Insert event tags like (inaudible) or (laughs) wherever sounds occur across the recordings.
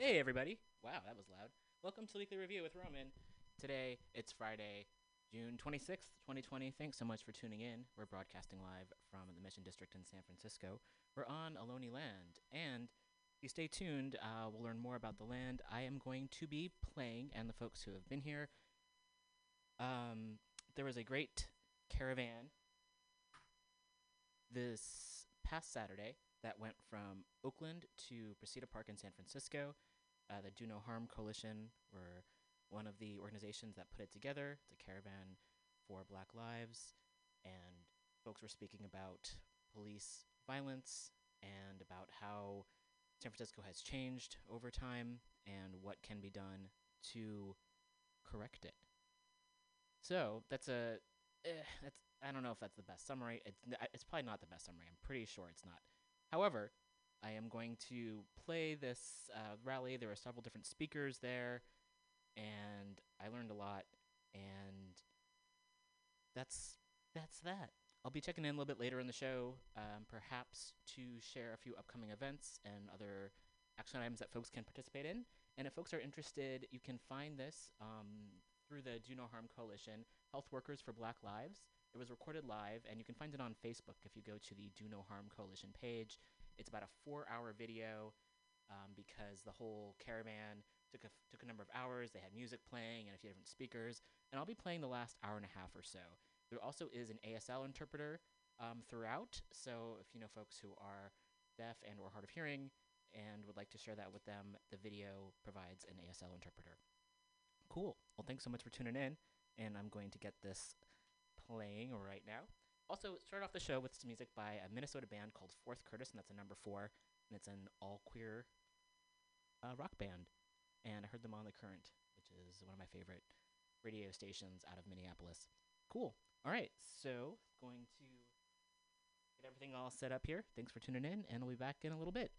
Hey, everybody. Wow, that was loud. Welcome to Weekly Review with Roman. Today, it's Friday, June 26th, 2020. Thanks so much for tuning in. We're broadcasting live from the Mission District in San Francisco. We're on Ohlone Land. And if you stay tuned, uh, we'll learn more about the land. I am going to be playing, and the folks who have been here. Um, there was a great caravan this past Saturday that went from Oakland to Precita Park in San Francisco. Uh, the Do No Harm Coalition were one of the organizations that put it together. It's a caravan for Black Lives, and folks were speaking about police violence and about how San Francisco has changed over time and what can be done to correct it. So that's a eh, that's I don't know if that's the best summary. It's n- it's probably not the best summary. I'm pretty sure it's not. However, I am going to play this uh, rally. There were several different speakers there, and I learned a lot. And that's that's that. I'll be checking in a little bit later in the show, um, perhaps to share a few upcoming events and other action items that folks can participate in. And if folks are interested, you can find this um, through the Do No Harm Coalition, Health Workers for Black Lives. It was recorded live, and you can find it on Facebook if you go to the Do No Harm Coalition page. It's about a four-hour video um, because the whole caravan took a, f- took a number of hours. They had music playing and a few different speakers, and I'll be playing the last hour and a half or so. There also is an ASL interpreter um, throughout, so if you know folks who are deaf and or hard of hearing and would like to share that with them, the video provides an ASL interpreter. Cool. Well, thanks so much for tuning in, and I'm going to get this playing right now. Also, start off the show with some music by a Minnesota band called Fourth Curtis, and that's a number four, and it's an all queer uh, rock band. And I heard them on The Current, which is one of my favorite radio stations out of Minneapolis. Cool. All right, so going to get everything all set up here. Thanks for tuning in, and I'll be back in a little bit.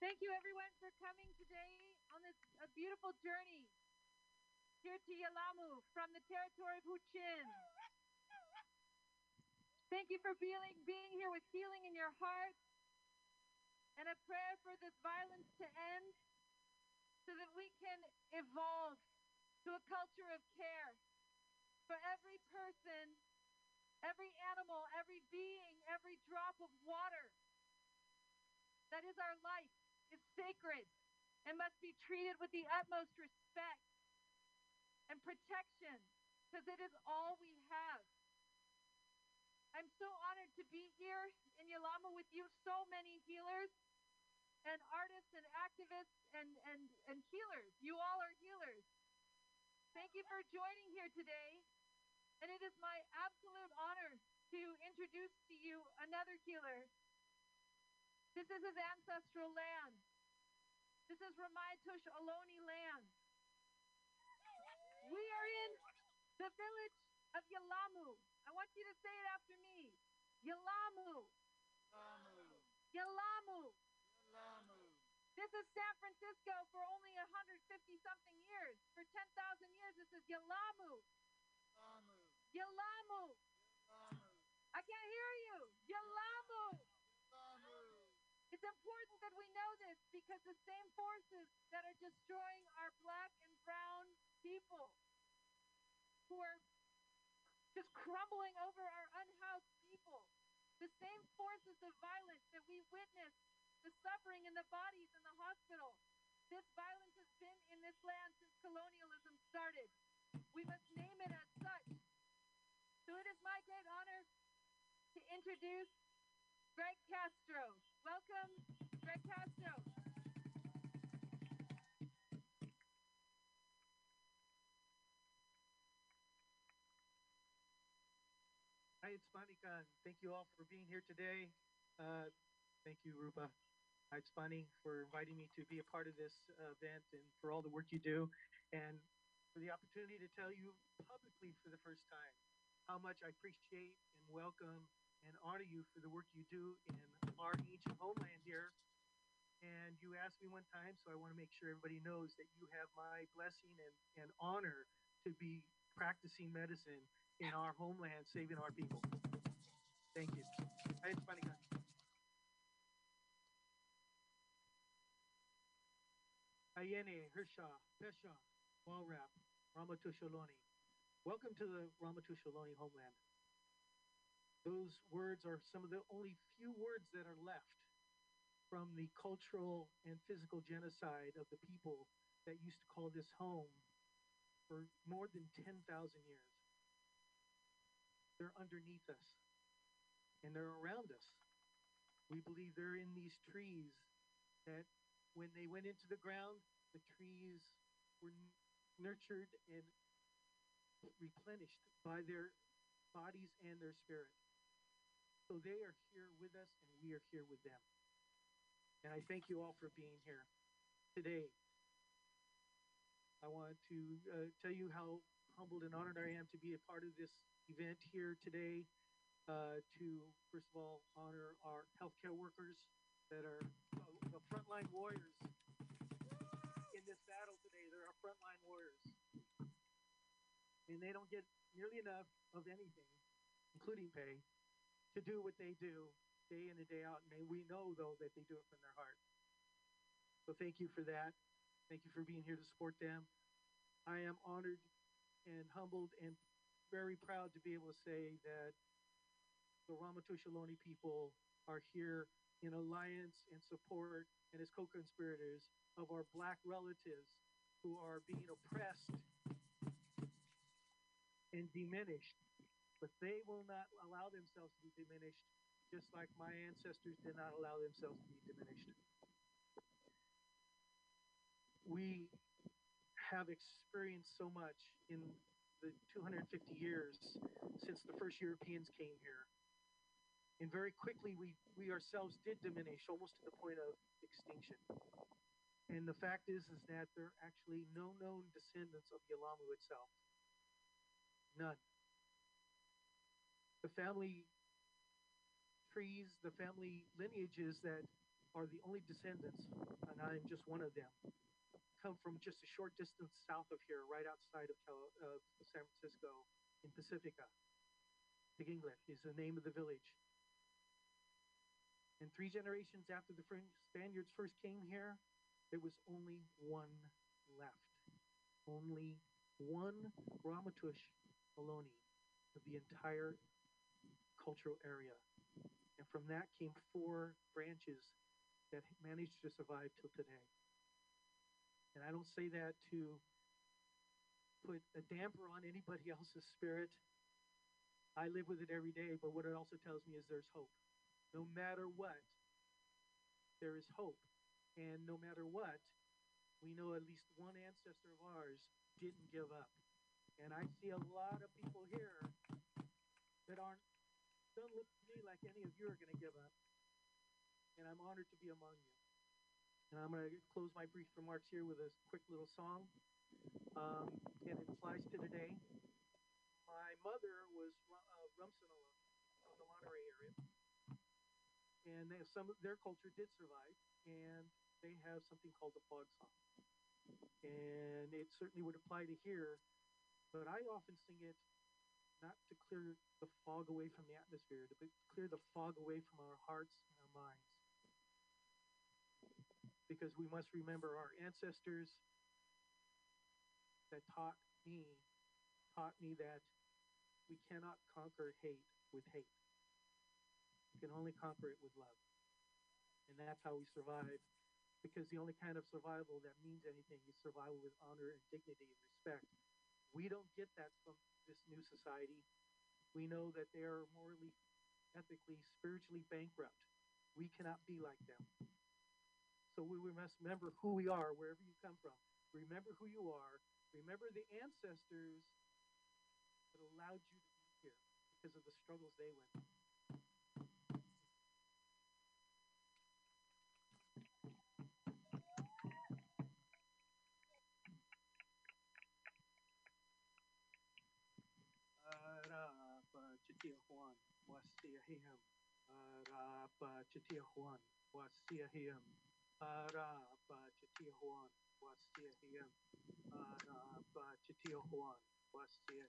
Thank you, everyone, for coming today on this a beautiful journey to Yelamu from the territory of Huichin. Thank you for feeling, being here with healing in your heart and a prayer for this violence to end so that we can evolve to a culture of care for every person, every animal, every being, every drop of water. That is our life is sacred and must be treated with the utmost respect and protection because it is all we have. I'm so honored to be here in Yalama with you, so many healers and artists and activists and, and, and healers. You all are healers. Thank you for joining here today. And it is my absolute honor to introduce to you another healer. This is his ancestral land. This is Ramaytush Ohlone land. We are in the village of Yelamu. I want you to say it after me. Yelamu. Yelamu. This is San Francisco for only 150 something years. For 10,000 years, this is Yelamu. Yelamu. I can't hear you. Yelamu. It's important that we know this because the same forces that are destroying our black and brown people who are just crumbling over our unhoused people, the same forces of violence that we witness, the suffering in the bodies in the hospital. This violence has been in this land since colonialism started. We must name it as such. So it is my great honor to introduce Greg Castro. Welcome, Greg Castro. Monica. and Thank you all for being here today. Uh, thank you, Rupa. Hi, it's Bunny for inviting me to be a part of this uh, event and for all the work you do, and for the opportunity to tell you publicly for the first time how much I appreciate and welcome and honor you for the work you do in our ancient homeland here. And you asked me one time, so I want to make sure everybody knows that you have my blessing and, and honor to be practicing medicine in our homeland, saving our people. Thank you. Ayene, Hirshaw, Pesha, Walrap, Ramaytush Ohlone. Welcome to the Ramaytush Ohlone homeland. Those words are some of the only few words that are left from the cultural and physical genocide of the people that used to call this home for more than 10,000 years. They're underneath us and they're around us. We believe they're in these trees that when they went into the ground, the trees were nurtured and replenished by their bodies and their spirit. So they are here with us and we are here with them. And I thank you all for being here today. I want to uh, tell you how humbled and honored I am to be a part of this event here today. Uh, to first of all honor our healthcare workers that are uh, the frontline warriors in this battle today. They're our frontline warriors, and they don't get nearly enough of anything, including pay, to do what they do day in and day out. And we know though that they do it from their heart. So thank you for that. Thank you for being here to support them. I am honored and humbled and very proud to be able to say that the Ramaytush people are here in alliance and support and as co-conspirators of our black relatives who are being oppressed and diminished. But they will not allow themselves to be diminished, just like my ancestors did not allow themselves to be diminished. We have experienced so much in the 250 years since the first Europeans came here. And very quickly, we, we ourselves did diminish almost to the point of extinction. And the fact is, is that there are actually no known descendants of Yelamu itself. None. The family trees, the family lineages that are the only descendants, and I'm just one of them, come from just a short distance south of here, right outside of Cal- uh, San Francisco in Pacifica. Big Tiginglet is the name of the village. And three generations after the French Spaniards first came here, there was only one left. Only one Ramaytush Ohlone of the entire cultural area. And from that came four branches that managed to survive till today. And I don't say that to put a damper on anybody (laughs) else's spirit. I live with it every day, but what it also tells me is there's hope. No matter what, there is hope. And no matter what, we know at least one ancestor of ours didn't give up. And I see a lot of people here that aren't, don't look to me like any of you are going to give up. And I'm honored to be among you. And I'm going to close my brief remarks here with a quick little song. Um, and it applies to today. My mother was Ru- uh, from the Monterey area. And they, some of their culture did survive. And they have something called the fog song. And it certainly would apply to here. But I often sing it not to clear the fog away from the atmosphere, to clear the fog away from our hearts and our minds because we must remember our ancestors that taught me taught me that we cannot conquer hate with hate. We can only conquer it with love. And that's how we survive. Because the only kind of survival that means anything is survival with honor and dignity and respect. We don't get that from this new society. We know that they are morally, ethically, spiritually bankrupt. We cannot be like them. So we, must remember who we are wherever you come from. Remember who you are. Remember the ancestors that allowed you to be here because of the struggles they went through. Wasia Juan, Wasia Him. Arapa Chitia Juan, Wasia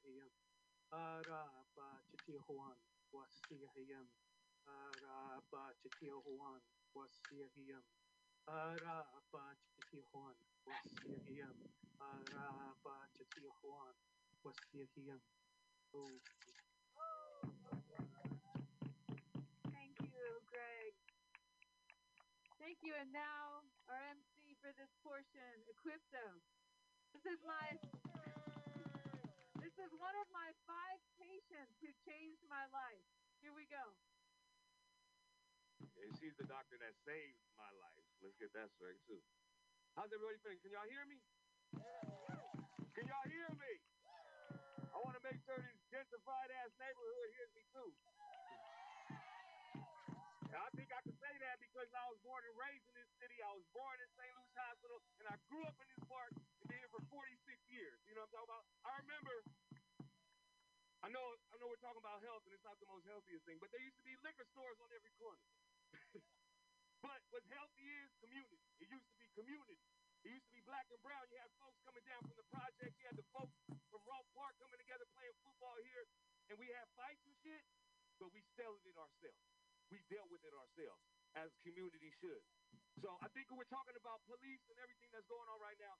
Him. Arapa Chitia Juan, Wasia Him. Arapa Chitihuan Wasihiyam. Arapa Chitihuan Oh, Thank you. And now our MC for this portion, Equipto. This is my this is one of my five patients who changed my life. Here we go. And she's the doctor that saved my life. Let's get that straight too. How's everybody feeling? Can y'all hear me? Can y'all hear me? I want to make sure this gentrified ass neighborhood hears me too. And I think I can say that because I was born and raised in this city. I was born in St. Luke's Hospital, and I grew up in this park and been here for 46 years. You know what I'm talking about? I remember. I know, I know, we're talking about health, and it's not the most healthiest thing, but there used to be liquor stores on every corner. (laughs) but what's healthy is community. It used to be community. It used to be black and brown. You had folks coming down from the projects. You had the folks from Rolfe Park coming together playing football here, and we had fights and shit, but we settled it ourselves. We dealt with it ourselves, as community should. So I think when we're talking about police and everything that's going on right now,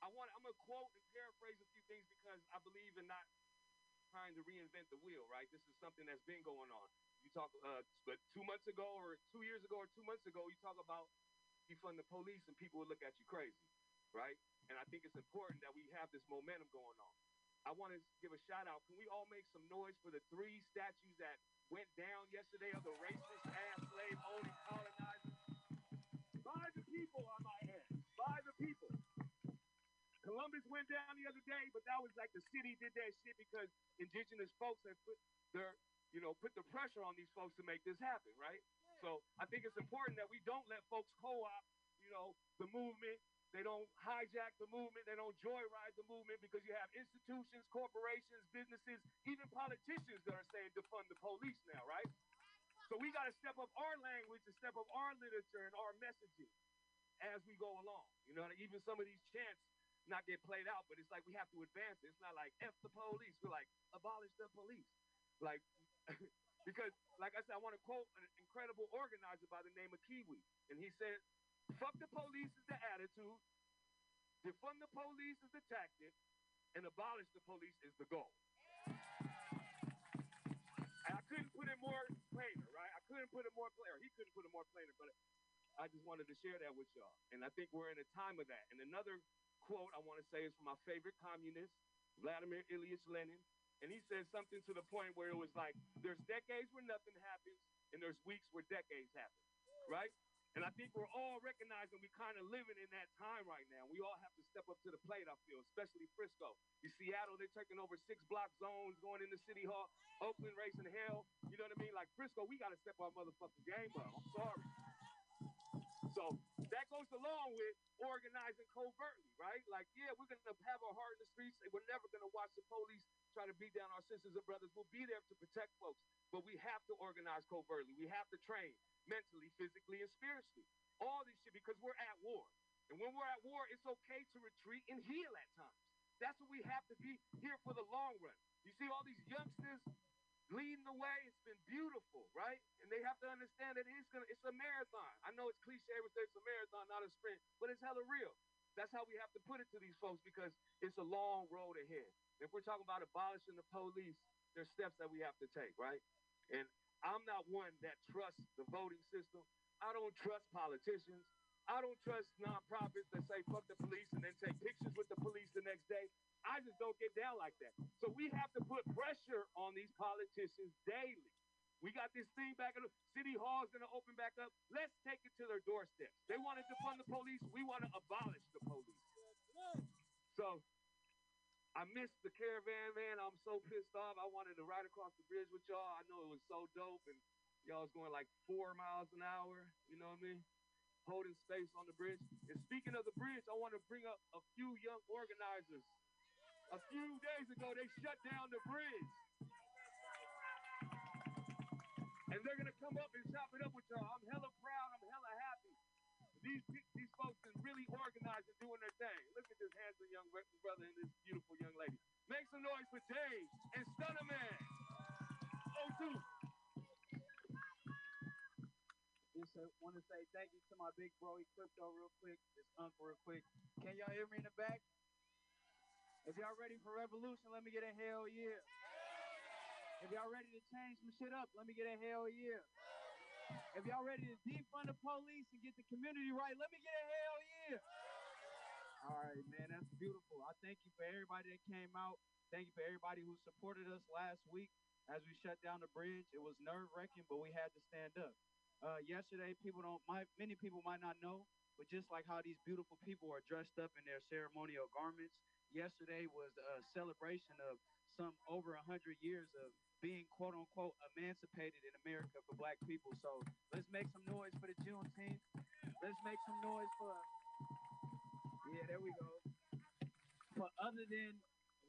I want I'm gonna quote and paraphrase a few things because I believe in not trying to reinvent the wheel. Right? This is something that's been going on. You talk, uh, but two months ago or two years ago or two months ago, you talk about defund the police and people would look at you crazy, right? And I think it's important that we have this momentum going on. I want to give a shout out. Can we all make some noise for the three statues that went down yesterday of the racist ass slave owning colonizers? By the people, I might add. By the people. Columbus went down the other day, but that was like the city did that shit because indigenous folks have put their, you know, put the pressure on these folks to make this happen, right? So I think it's important that we don't let folks co-op, you know, the movement. They don't hijack the movement. They don't joyride the movement because you have institutions, corporations, businesses, even politicians that are saying defund the police now, right? So we got to step up our language and step up our literature and our messaging as we go along. You know, even some of these chants not get played out, but it's like we have to advance it. It's not like F the police. We're like, abolish the police. Like, (laughs) because, like I said, I want to quote an incredible organizer by the name of Kiwi. And he said, fuck the police is the attitude, defund the police is the tactic, and abolish the police is the goal. And I couldn't put it more plainer, right? I couldn't put it more plainer. He couldn't put it more plainer, but I just wanted to share that with y'all. And I think we're in a time of that. And another quote I want to say is from my favorite communist, Vladimir Ilyich Lenin. And he said something to the point where it was like, there's decades where nothing happens, and there's weeks where decades happen, right? And I think we're all recognizing we're kind of living in that time right now. We all have to step up to the plate, I feel, especially Frisco. You Seattle, they're taking over six block zones, going into City Hall. Oakland racing hell. You know what I mean? Like Frisco, we got to step our motherfucking game up. I'm sorry. So that goes along with organizing covertly, right? Like, yeah, we're gonna have our heart in the streets, and we're never gonna watch the police try to beat down our sisters and brothers. We'll be there to protect folks, but we have to organize covertly. We have to train mentally, physically, and spiritually. All this shit because we're at war. And when we're at war, it's okay to retreat and heal at times. That's what we have to be here for the long run. You see all these youngsters leading the way. It's been beautiful, right? And they have to understand that it's gonna it's a marathon. I know it's cliche say it's a marathon, not a sprint, but it's hella real. That's how we have to put it to these folks because it's a long road ahead. If we're talking about abolishing the police, there's steps that we have to take, right? And I'm not one that trusts the voting system. I don't trust politicians. I don't trust nonprofits that say fuck the police and then take pictures with the police the next day. I just don't get down like that. So we have to put pressure on these politicians daily. We got this thing back in the city hall is gonna open back up. Let's take it to their doorsteps. They want to defund the police. We want to abolish the police. So I missed the caravan, man. I'm so pissed off. I wanted to ride across the bridge with y'all. I know it was so dope, and y'all was going like four miles an hour. You know what I mean? Holding space on the bridge. And speaking of the bridge, I want to bring up a few young organizers. A few days ago, they shut down the bridge. And they're gonna come up and chop it up with y'all. I'm hella proud. I'm hella happy. These these folks are really organized and doing their thing. Look at this handsome young brother and this beautiful young lady. Make some noise for Dave and Stunner Man. Oh, two. This uh, So want to say thank you to my big bro Equipto real quick, this uncle real quick. Can y'all hear me in the back? If y'all ready for revolution, let me get a hell yeah. If y'all ready to change some shit up, let me get a hell yeah. If y'all ready to defund the police and get the community right, let me get a hell yeah. All right, man, that's beautiful. I thank you for everybody that came out. Thank you for everybody who supported us last week as we shut down the bridge. It was nerve wracking, but we had to stand up. Uh, yesterday, people don't, might, many people might not know, but just like how these beautiful people are dressed up in their ceremonial garments, yesterday was a celebration of some over a hundred years of being quote unquote emancipated in America for black people. So let's make some noise for the Juneteenth. Let's make some noise for yeah, there we go. But other than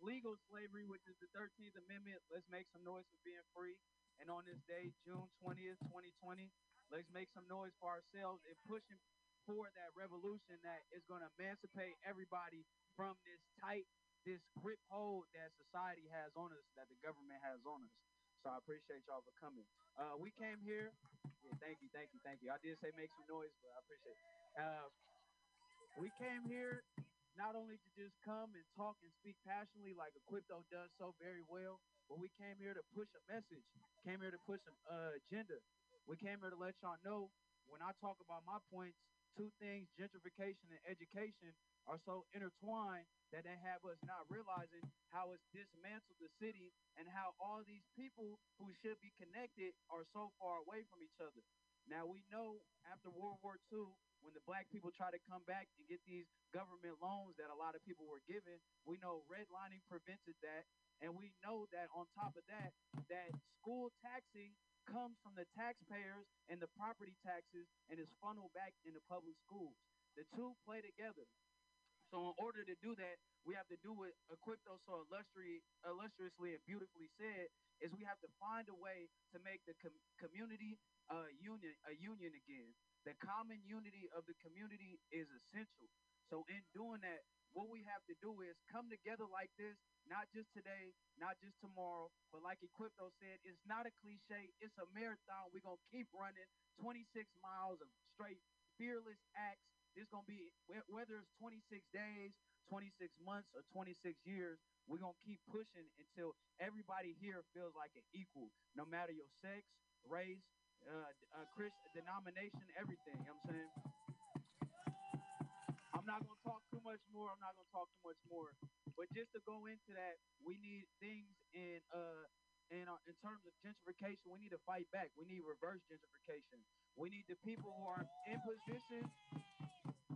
legal slavery, which is the 13th Amendment, let's make some noise for being free. And on this day, June 20th, 2020, let's make some noise for ourselves and pushing for that revolution that is going to emancipate everybody from this tight, this grip hold that society has on us, that the government has on us. So I appreciate y'all for coming. Uh, we came here. Yeah, thank you, thank you, thank you. I did say make some noise, but I appreciate it. Uh, we came here not only to just come and talk and speak passionately like Equipto does so very well, but we came here to push a message, came here to push an uh, agenda. We came here to let y'all know when I talk about my points, two things, gentrification and education, are so intertwined that they have us not realizing how it's dismantled the city and how all these people who should be connected are so far away from each other. Now we know after World War II, when the black people try to come back and get these government loans that a lot of people were given, we know redlining prevented that. And we know that on top of that, that school taxing comes from the taxpayers and the property taxes and is funneled back into public schools. The two play together. So in order to do that, we have to do what Equipto so illustri- illustriously and beautifully said, is we have to find a way to make the com- community uh, union a union again. The common unity of the community is essential. So in doing that, what we have to do is come together like this, not just today, not just tomorrow, but like Equipto said, it's not a cliche, it's a marathon. We're gonna keep running 26 miles of straight fearless acts. It's gonna be whether it's 26 days, 26 months, or 26 years, we're gonna keep pushing until everybody here feels like an equal, no matter your sex, race, uh, uh, Chris denomination, everything. You know what I'm saying? I'm not gonna talk too much more. I'm not gonna talk too much more. But just to go into that, we need things in uh in uh, in terms of gentrification. We need to fight back. We need reverse gentrification. We need the people who are in position.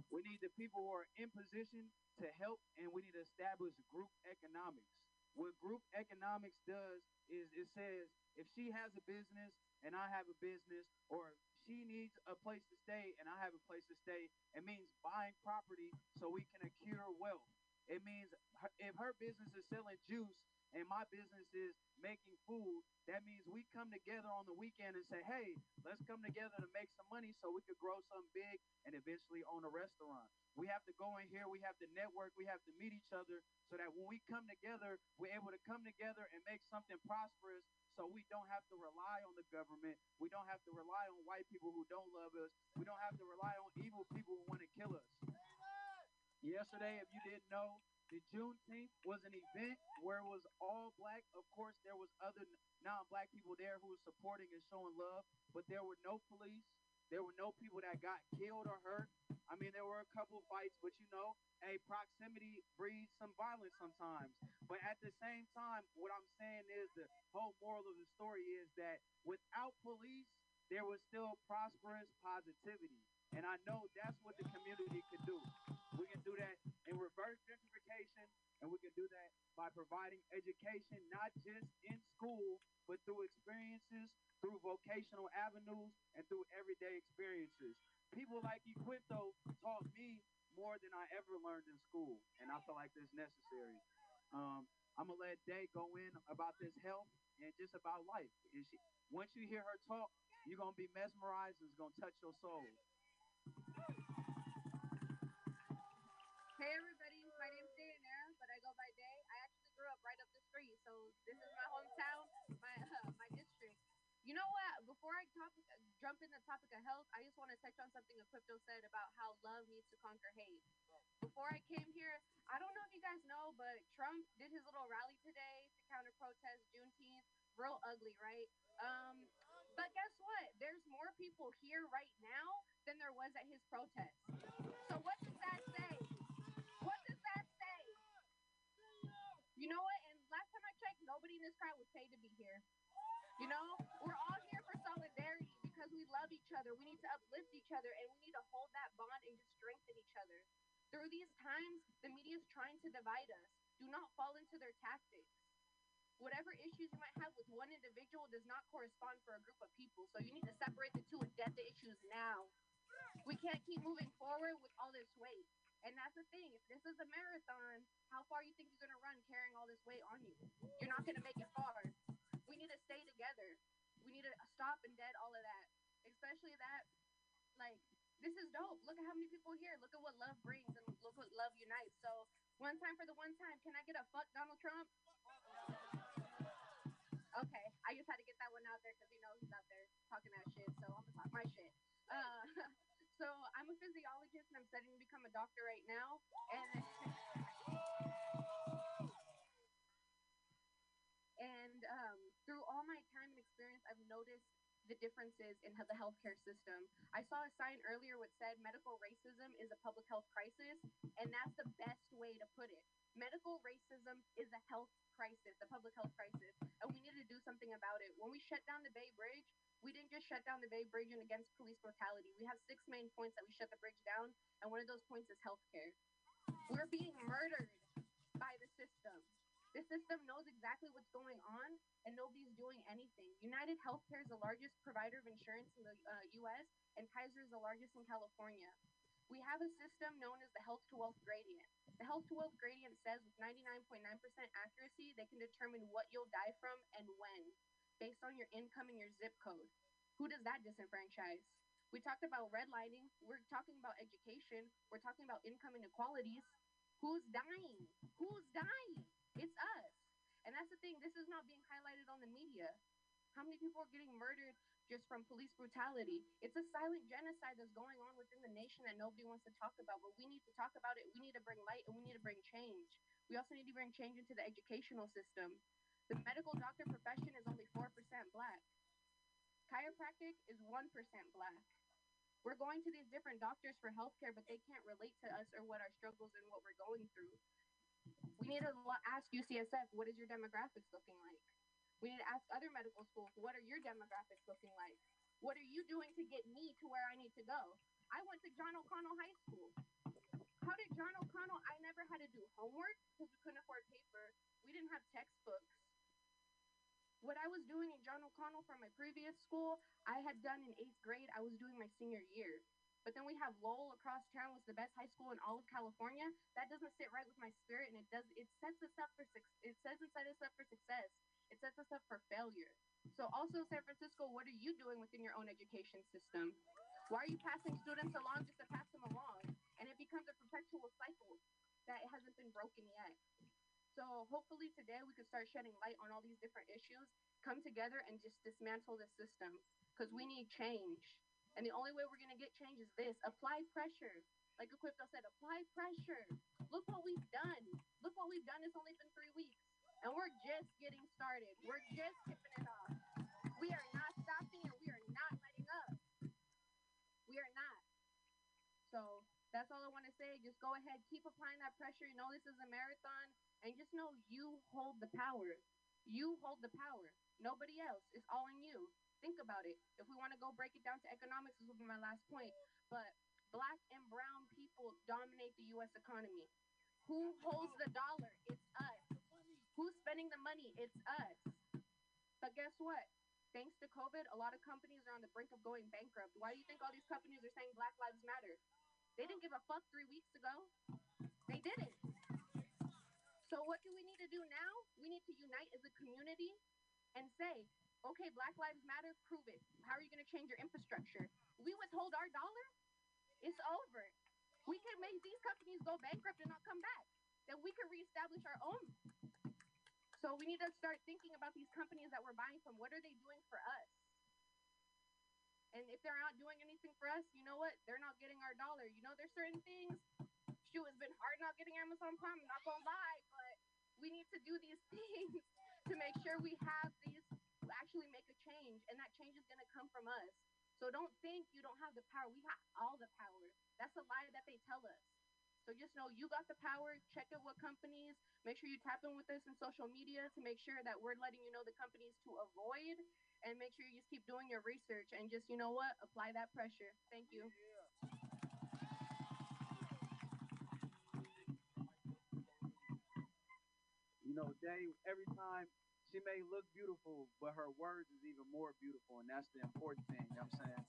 We need the people who are in position to help, and we need to establish group economics. What group economics does is it says if she has a business and I have a business, or she needs a place to stay and I have a place to stay, it means buying property so we can accrue wealth. It means her, if her business is selling juice and my business is making food, that means we come together on the weekend and say, hey, let's come together to make some money so we could grow something big and eventually own a restaurant. We have to go in here, we have to network, we have to meet each other so that when we come together, we're able to come together and make something prosperous so we don't have to rely on the government. We don't have to rely on white people who don't love us. We don't have to rely on evil people who want to kill us. Yesterday, if you didn't know, the Juneteenth was an event where it was all black. Of course, there was other non-black people there who were supporting and showing love, but there were no police. There were no people that got killed or hurt. I mean, there were a couple fights, but you know, a proximity breeds some violence sometimes. But at the same time, what I'm saying is the whole moral of the story is that without police, there was still prosperous positivity. And I know that's what the community can do. We can do that in reverse gentrification, and we can do that by providing education, not just in school, but through experiences, through vocational avenues, and through everyday experiences. People like Equipto taught me more than I ever learned in school, and I feel like this necessary. Um, I'm gonna let Day go in about this health and just about life. And she, once you hear her talk, you're gonna be mesmerized. And It's gonna touch your soul. Hey everybody, my name's Dayanara, but I go by Day. I actually grew up right up the street, so this is my hometown, my uh, (laughs) my district. You know what? before I top, jump in the topic of health, I just want to touch on something Equipto said about how love needs to conquer hate. Before I came here, I don't know if you guys know, but Trump did his little rally today to counter protest Juneteenth. Real ugly, right? Um, but guess what? There's more people here right now than there was at his protest. So what does that say? What does that say? You know what? And last time I checked, nobody this crowd was paid to be here. You know, we're all here for solidarity because we love each other. We need to uplift each other and we need to hold that bond and just strengthen each other. Through these times, the media is trying to divide us. Do not fall into their tactics. Whatever issues you might have with one individual does not correspond for a group of people. So you need to separate the two and get the issues now. We can't keep moving forward with all this weight. And that's the thing. If this is a marathon, how far you think you're gonna run carrying all this weight on you? You're not gonna make it far. We need to stay together. We need to stop and dead all of that. Especially that, like, this is dope. Look at how many people here. Look at what love brings and look what love unites. So one time for the one time, can I get a fuck Donald Trump? Okay, I just had to get that one out there because you know he's out there talking that shit. So I'm gonna talk my shit. Uh, (laughs) so I'm a physiologist and I'm studying to become a doctor right now. And and um, through all my time and experience, I've noticed the differences in the healthcare system. I saw a sign earlier which said medical racism is a public health crisis, and that's the best way to put it. Medical racism is a health crisis, a public health crisis, and we need to do something about it. When we shut down the Bay Bridge, we didn't just shut down the Bay Bridge and against police brutality. We have six main points that we shut the bridge down, and one of those points is healthcare. We're being murdered by the system. The system knows exactly what's going on, and nobody's doing anything. United Healthcare is the largest provider of insurance in the uh, U.S., and Kaiser is the largest in California. We have a system known as the health to wealth gradient. The health to wealth gradient says with 99.9% accuracy, they can determine what you'll die from and when, based on your income and your zip code. Who does that disenfranchise? We talked about redlining. We're talking about education. We're talking about income inequalities. Who's dying? Who's dying? It's us. And that's the thing. This is not being highlighted on the media. How many people are getting murdered just from police brutality? It's a silent genocide that's going on within the nation that nobody wants to talk about. But we need to talk about it. We need to bring light and we need to bring change. We also need to bring change into the educational system. The medical doctor profession is only 4% black. Chiropractic is 1% black. We're going to these different doctors for healthcare, but they can't relate to us or what our struggles and what we're going through. We need to ask UCSF, what is your demographics looking like? We need to ask other medical schools, what are your demographics looking like? What are you doing to get me to where I need to go? I went to John O'Connell High School. How did John O'Connell? I never had to do homework because we couldn't afford paper. We didn't have textbooks. What I was doing in John O'Connell from my previous school, I had done in eighth grade. I was doing my senior year. But then we have Lowell across town, was the best high school in all of California. That doesn't sit right with my spirit, and it does. It sets us up for it doesn't set us up for success. It sets us up for failure. So also, San Francisco, what are you doing within your own education system? Why are you passing students along just to pass them along? And it becomes a perpetual cycle that hasn't been broken yet. So hopefully today we could start shedding light on all these different issues, come together and just dismantle the system because we need change. And the only way we're going to get change is this apply pressure. Like Equipto said, apply pressure. Look what we've done. Look what we've done. It's only been three weeks. And we're just getting started. We're just tipping it off. We are not stopping and we are not letting up. We are not. So that's all I want to say. Just go ahead, keep applying that pressure. You know this is a marathon, and just know you hold the power. You hold the power. Nobody else. It's all in you. Think about it. If we want to go break it down to economics, this will be my last point. But black and brown people dominate the U.S. economy. Who holds the dollar? It's us. Who's spending the money? It's us. But guess what? Thanks to COVID, a lot of companies are on the brink of going bankrupt. Why do you think all these companies are saying Black Lives Matter? They didn't give a fuck three weeks ago. They didn't. So what do we need to do now? We need to unite as a community and say, okay, Black Lives Matter, prove it. How are you going to change your infrastructure? We withhold our dollar, it's over. We can make these companies go bankrupt and not come back. Then we can reestablish our own. So we need to start thinking about these companies that we're buying from. What are they doing for us? And if they're not doing anything for us, you know what? They're not getting our dollar. You know, there's certain things. Shoot, it's been hard not getting Amazon Prime. I'm not gonna lie, but we need to do these (laughs) things to make sure we have these to actually make a change, and that change is gonna come from us. So don't think you don't have the power. We have all the power. That's a lie that they tell us. So just know you got the power. Check out what companies. Make sure you tap in with us in social media to make sure that we're letting you know the companies to avoid, and make sure you just keep doing your research and just you know what, apply that pressure. Thank you. You know, Day, every time she may look beautiful, but her words is even more beautiful, and that's the important thing. You know what I'm saying?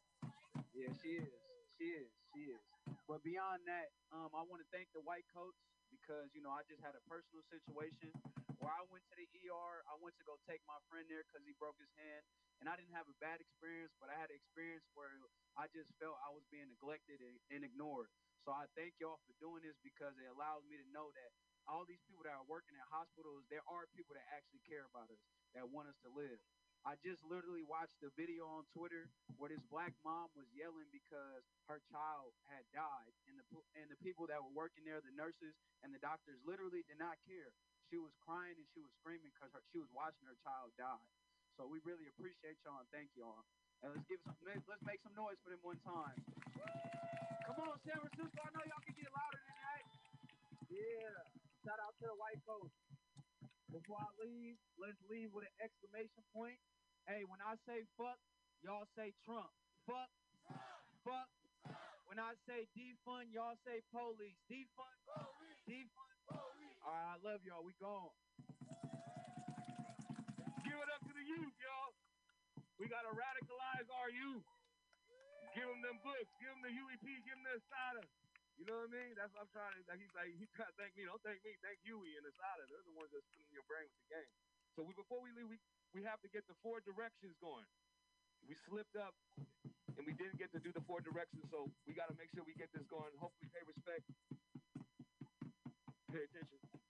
Yeah, she is. She is. She is. But beyond that, um, I want to thank the white coats because you know I just had a personal situation where I went to the ER. I went to go take my friend there because he broke his hand, and I didn't have a bad experience, but I had an experience where I just felt I was being neglected and, and ignored. So I thank y'all for doing this because it allows me to know that all these people that are working at hospitals, there are people that actually care about us, that want us to live. I just literally watched a video on Twitter where this black mom was yelling because her child had died, and the and the people that were working there, the nurses and the doctors, literally did not care. She was crying and she was screaming because she was watching her child die. So we really appreciate y'all and thank y'all. And let's give some, let's make some noise for them one time. Come on, San Francisco. I know y'all can get louder than that. Yeah. Shout out to the white coast. Before I leave, let's leave with an exclamation point. Hey, when I say fuck, y'all say Trump. Fuck, fuck. When I say defund, y'all say police. Defund, police. defund. Police. All right, I love y'all. We gone. Give it up to the youth, y'all. We gotta radicalize our youth. Give them them books. Give them the UEP. Give them the Assata. You know what I mean? That's what I'm trying to. He's like he's trying to thank me. Don't thank me. Thank Huey and Assata. They're the ones that's filling your brain with the game. So we before we leave, we we have to get the four directions going. We slipped up and we didn't get to do the four directions, so we got to make sure we get this going. Hopefully, pay respect. Pay attention.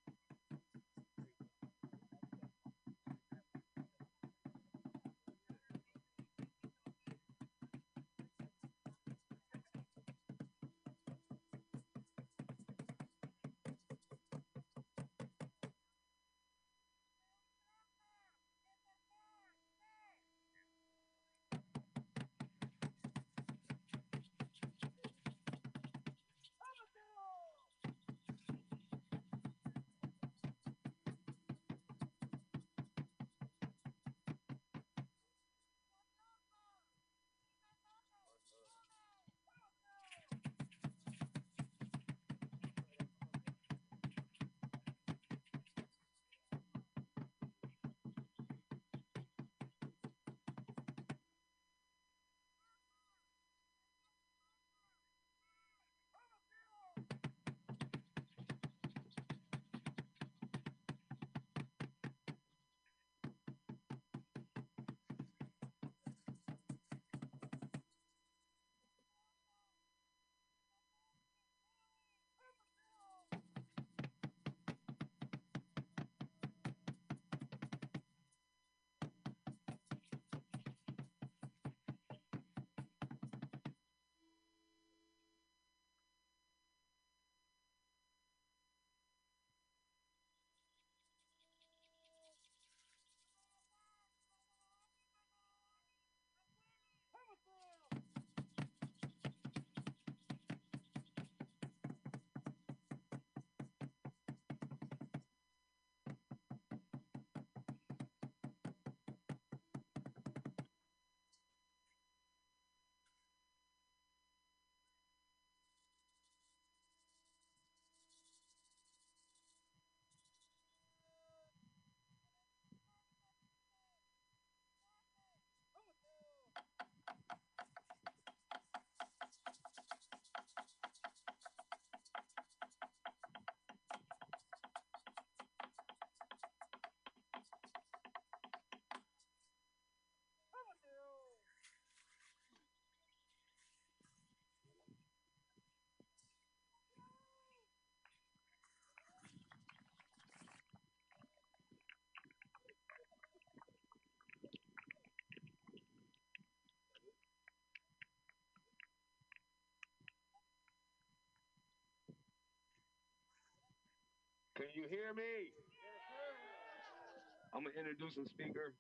I'm gonna introduce a speaker,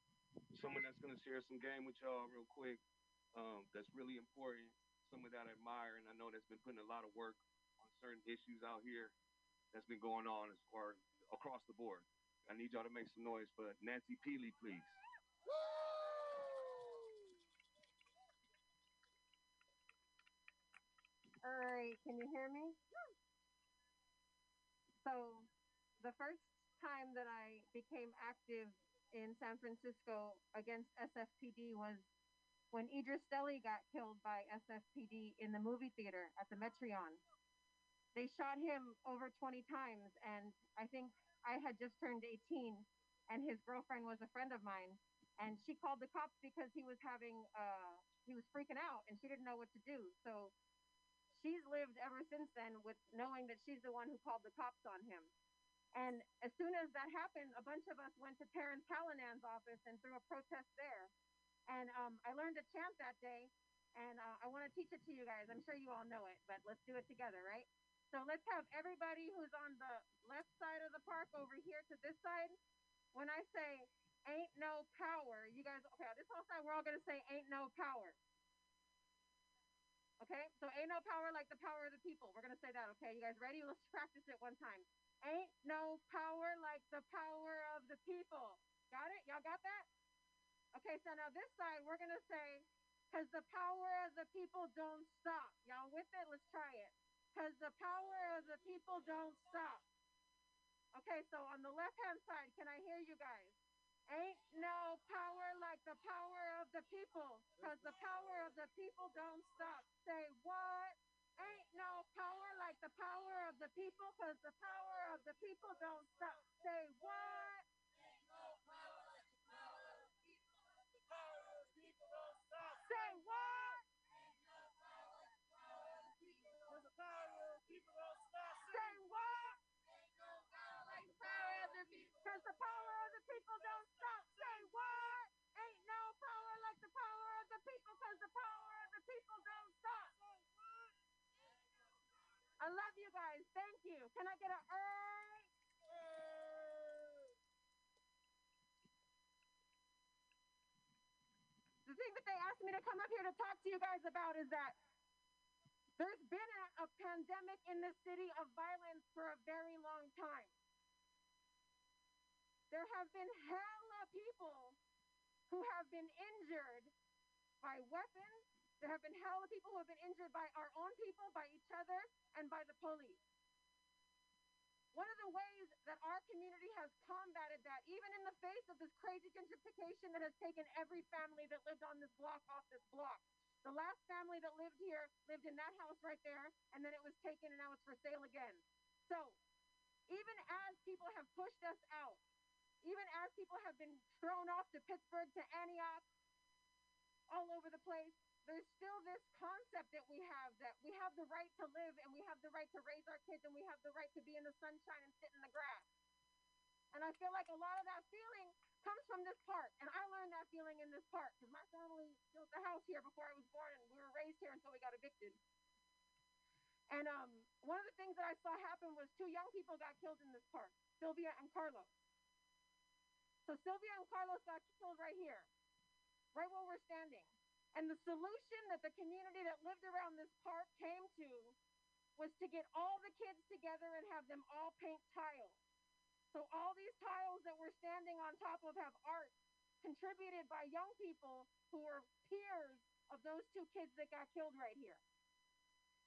someone that's gonna share some game with y'all real quick. Um, that's really important. Someone that I admire, and I know that's been putting a lot of work on certain issues out here that's been going on as far across the board. I need y'all to make some noise for Nancy Peely, please. All right, can you hear me? So, the first time that I became active in San Francisco against SFPD was when Idriss Stelley got killed by SFPD in the movie theater at the Metreon. They shot him over 20 times, and I think I had just turned 18, and his girlfriend was a friend of mine, and she called the cops because he was having, uh, he was freaking out, and she didn't know what to do. So she's lived ever since then with knowing that she's the one who called the cops on him. And as soon as that happened, a bunch of us went to Terence Hallinan's office and threw a protest there. And um, I learned a chant that day, and uh, I want to teach it to you guys. I'm sure you all know it, but let's do it together, right? So let's have everybody who's on the left side of the park over here to this side. When I say ain't no power, you guys, okay, this whole side, we're all going to say ain't no power. Okay, so ain't no power like the power of the people. We're going to say that, okay? You guys ready? Let's practice it one time. Ain't no power like the power of the people. Got it? Y'all got that? Okay, so now this side, we're going to say, because the power of the people don't stop. Y'all with it? Let's try it because the power of the people don't stop. Okay, so on the left hand side, can I hear you guys? Ain't no power like the power of the people, because the power of the people don't stop. Say what? Ain't no power like the power of the people, because the power of the people don't stop. Say what? The power of the people don't stop. Say what? Ain't no power like the power of the the power of the people don't stop. I love you guys. Thank you. Can I get a er? The thing that they asked me to come up here to talk to you guys about is that there's been a, a pandemic in this city of violence for a very long time. There have been hella people who have been injured by weapons. There have been hella people who have been injured by our own people, by each other, and by the police. One of the ways that our community has combated that, even in the face of this crazy gentrification that has taken every family that lived on this block off this block. The last family that lived here lived in that house right there, and then it was taken and now it's for sale again. So, even as people have pushed us out, even as people have been thrown off to Pittsburg, to Antioch, all over the place, there's still this concept that we have that we have the right to live and we have the right to raise our kids and we have the right to be in the sunshine and sit in the grass. And I feel like a lot of that feeling comes from this park. And I learned that feeling in this park because my family built the house here before I was born and we were raised here until we got evicted. And um, one of the things that I saw happen was two young people got killed in this park, Sylvia and Carlos. So Sylvia and Carlos got killed right here, right where we're standing. And the solution that the community that lived around this park came to was to get all the kids together and have them all paint tiles. So all these tiles that we're standing on top of have art contributed by young people who were peers of those two kids that got killed right here.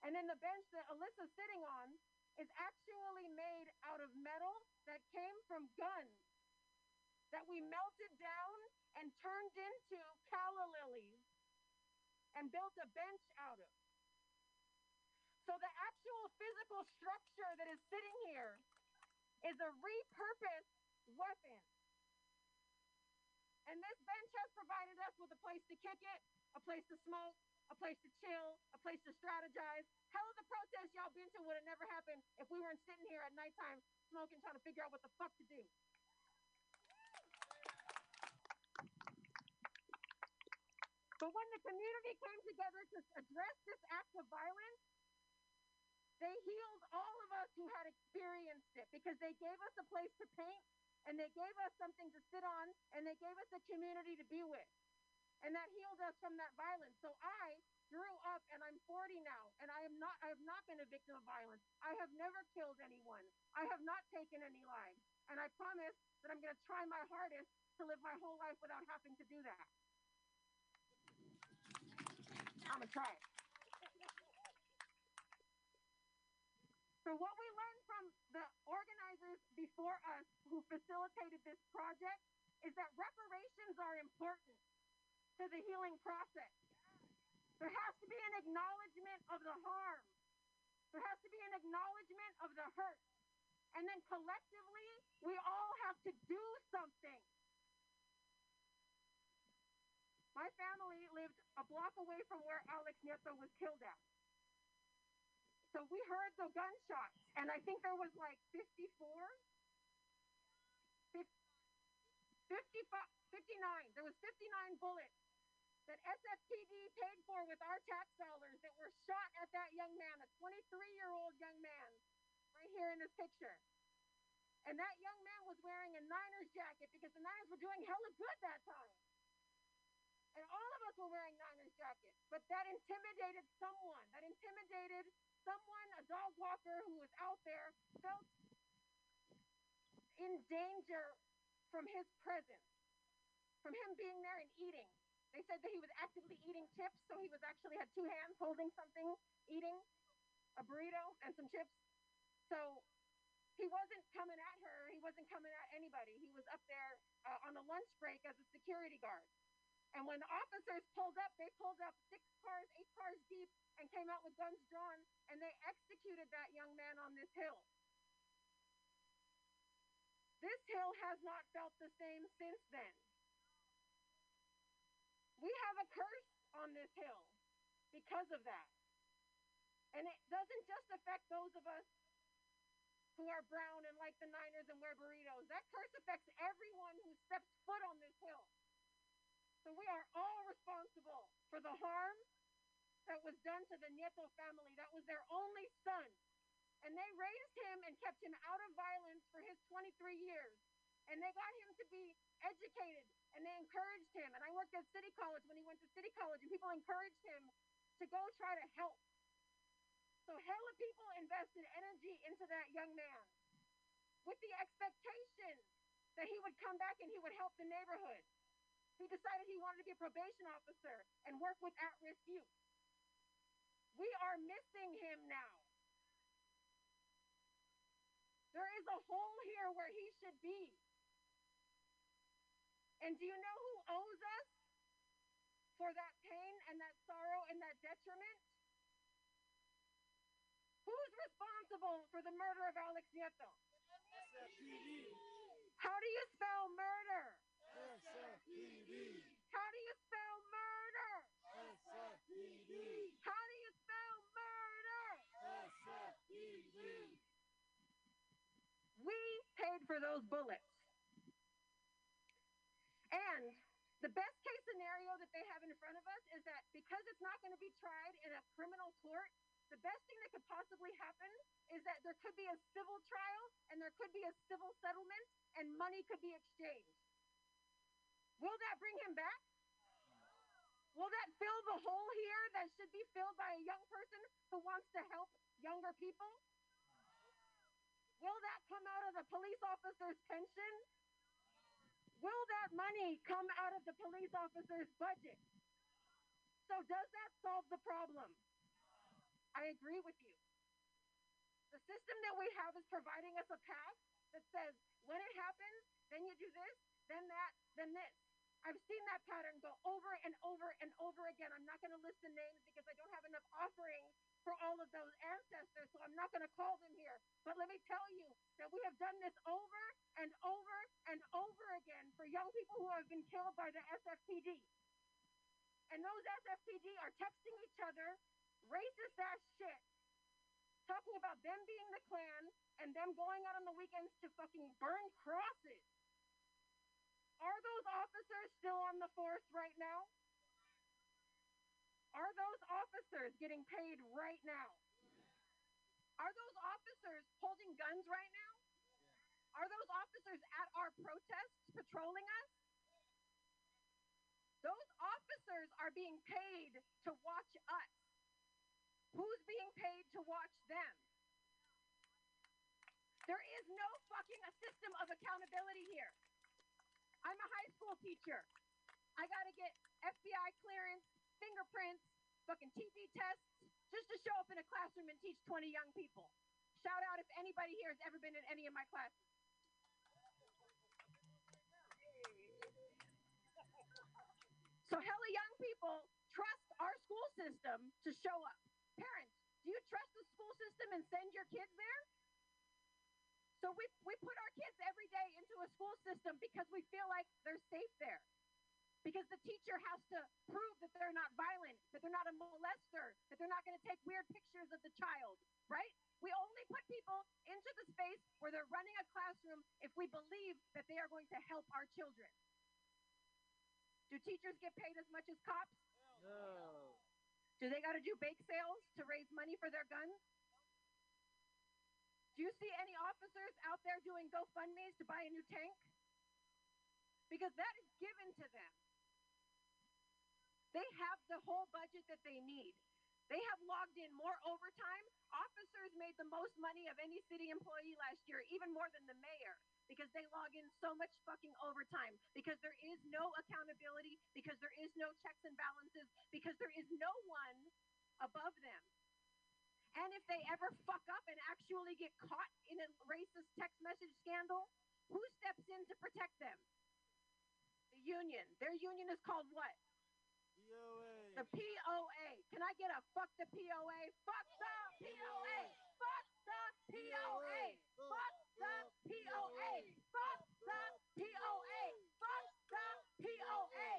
And then the bench that Alyssa's sitting on is actually made out of metal that came from guns that we melted down and turned into calla lilies and built a bench out of. So the actual physical structure that is sitting here is a repurposed weapon. And this bench has provided us with a place to kick it, a place to smoke, a place to chill, a place to strategize. Hell of the protest y'all been to would have never happened if we weren't sitting here at nighttime smoking, trying to figure out what the fuck to do. But when the community came together to address this act of violence, they healed all of us who had experienced it because they gave us a place to paint and they gave us something to sit on and they gave us a community to be with. And that healed us from that violence. So I grew up and I'm 40 now and I am not I have not been a victim of violence. I have never killed anyone. I have not taken any lives. And I promise that I'm going to try my hardest to live my whole life without having to do that. I'm going to try. So what we learned from the organizers before us who facilitated this project is that reparations are important to the healing process. There has to be an acknowledgement of the harm. There has to be an acknowledgement of the hurt. And then collectively, we all have to do something. My family lived a block away from where Alex Nieto was killed at. So we heard the gunshots, and I think there was like 54, 50, 55, 59. There was 59 bullets that SFPD paid for with our tax dollars that were shot at that young man, a 23 year old young man, right here in this picture. And that young man was wearing a Niners jacket because the Niners were doing hella good that time. And all of us were wearing Niners jackets, but that intimidated someone. That intimidated someone, a dog walker who was out there, felt in danger from his presence, from him being there and eating. They said that he was actively eating chips, so he was actually had two hands holding something, eating a burrito and some chips. So he wasn't coming at her. He wasn't coming at anybody. He was up there uh, on a lunch break as a security guard. And when the officers pulled up, they pulled up six cars, eight cars deep, and came out with guns drawn, and they executed that young man on this hill. This hill has not felt the same since then. We have a curse on this hill because of that. And it doesn't just affect those of us who are brown and like the Niners and wear burritos. That curse affects everyone who steps foot on this hill. So we are all responsible for the harm that was done to the Nieto family. That was their only son. And they raised him and kept him out of violence for his 23 years. And they got him to be educated and they encouraged him. And I worked at City College when he went to City College, and people encouraged him to go try to help. So hella people invested energy into that young man with the expectation that he would come back and he would help the neighborhood. He decided he wanted to be a probation officer and work with at-risk youth. We are missing him now. There is a hole here where he should be. And do you know who owes us for that pain and that sorrow and that detriment? Who's responsible for the murder of Alex Nieto? How do you spell murder? How do you spell murder? How do you spell murder? We paid for those bullets. And the best case scenario that they have in front of us is that because it's not going to be tried in a criminal court, the best thing that could possibly happen is that there could be a civil trial and there could be a civil settlement and money could be exchanged. Will that bring him back? Will that fill the hole here that should be filled by a young person who wants to help younger people? Will that come out of the police officer's pension? Will that money come out of the police officer's budget? So, does that solve the problem? I agree with you. The system that we have is providing us a path that says when it happens, then you do this, then that, then this. I've seen that pattern go over and over and over again. I'm not going to list the names because I don't have enough offerings for all of those ancestors, so I'm not going to call them here. But let me tell you that we have done this over and over and over again for young people who have been killed by the SFPD. And those SFPD are texting each other racist ass shit, talking about them being the Klan and them going out on the weekends to fucking burn crosses. Are those officers still on the force right now? Are those officers getting paid right now? Are those officers holding guns right now? Are those officers at our protests patrolling us? Those officers are being paid to watch us. Who's being paid to watch them? There is no fucking a system of accountability here. I'm a high school teacher. I got to get FBI clearance, fingerprints, fucking TB tests just to show up in a classroom and teach 20 young people. Shout out if anybody here has ever been in any of my classes. So hella young people trust our school system to show up. Parents, do you trust the school system and send your kids there? So we, we put our kids every day into a school system because we feel like they're safe there. Because the teacher has to prove that they're not violent, that they're not a molester, that they're not going to take weird pictures of the child, right? We only put people into the space where they're running a classroom if we believe that they are going to help our children. Do teachers get paid as much as cops? No. Do they got to do bake sales to raise money for their guns? Do you see any officers out there doing GoFundMe's to buy a new tank? Because that is given to them. They have the whole budget that they need. They have logged in more overtime. Officers made the most money of any city employee last year, even more than the mayor, because they log in so much fucking overtime, because there is no accountability, because there is no checks and balances, because there is no one above them. If they ever fuck up and actually get caught in a racist text message scandal, who steps in to protect them? The union. Their union is called what? DOA. The POA. Can I get a fuck the POA? Fuck the POA. Fuck the POA. Fuck the POA. Fuck the POA. Fuck the POA.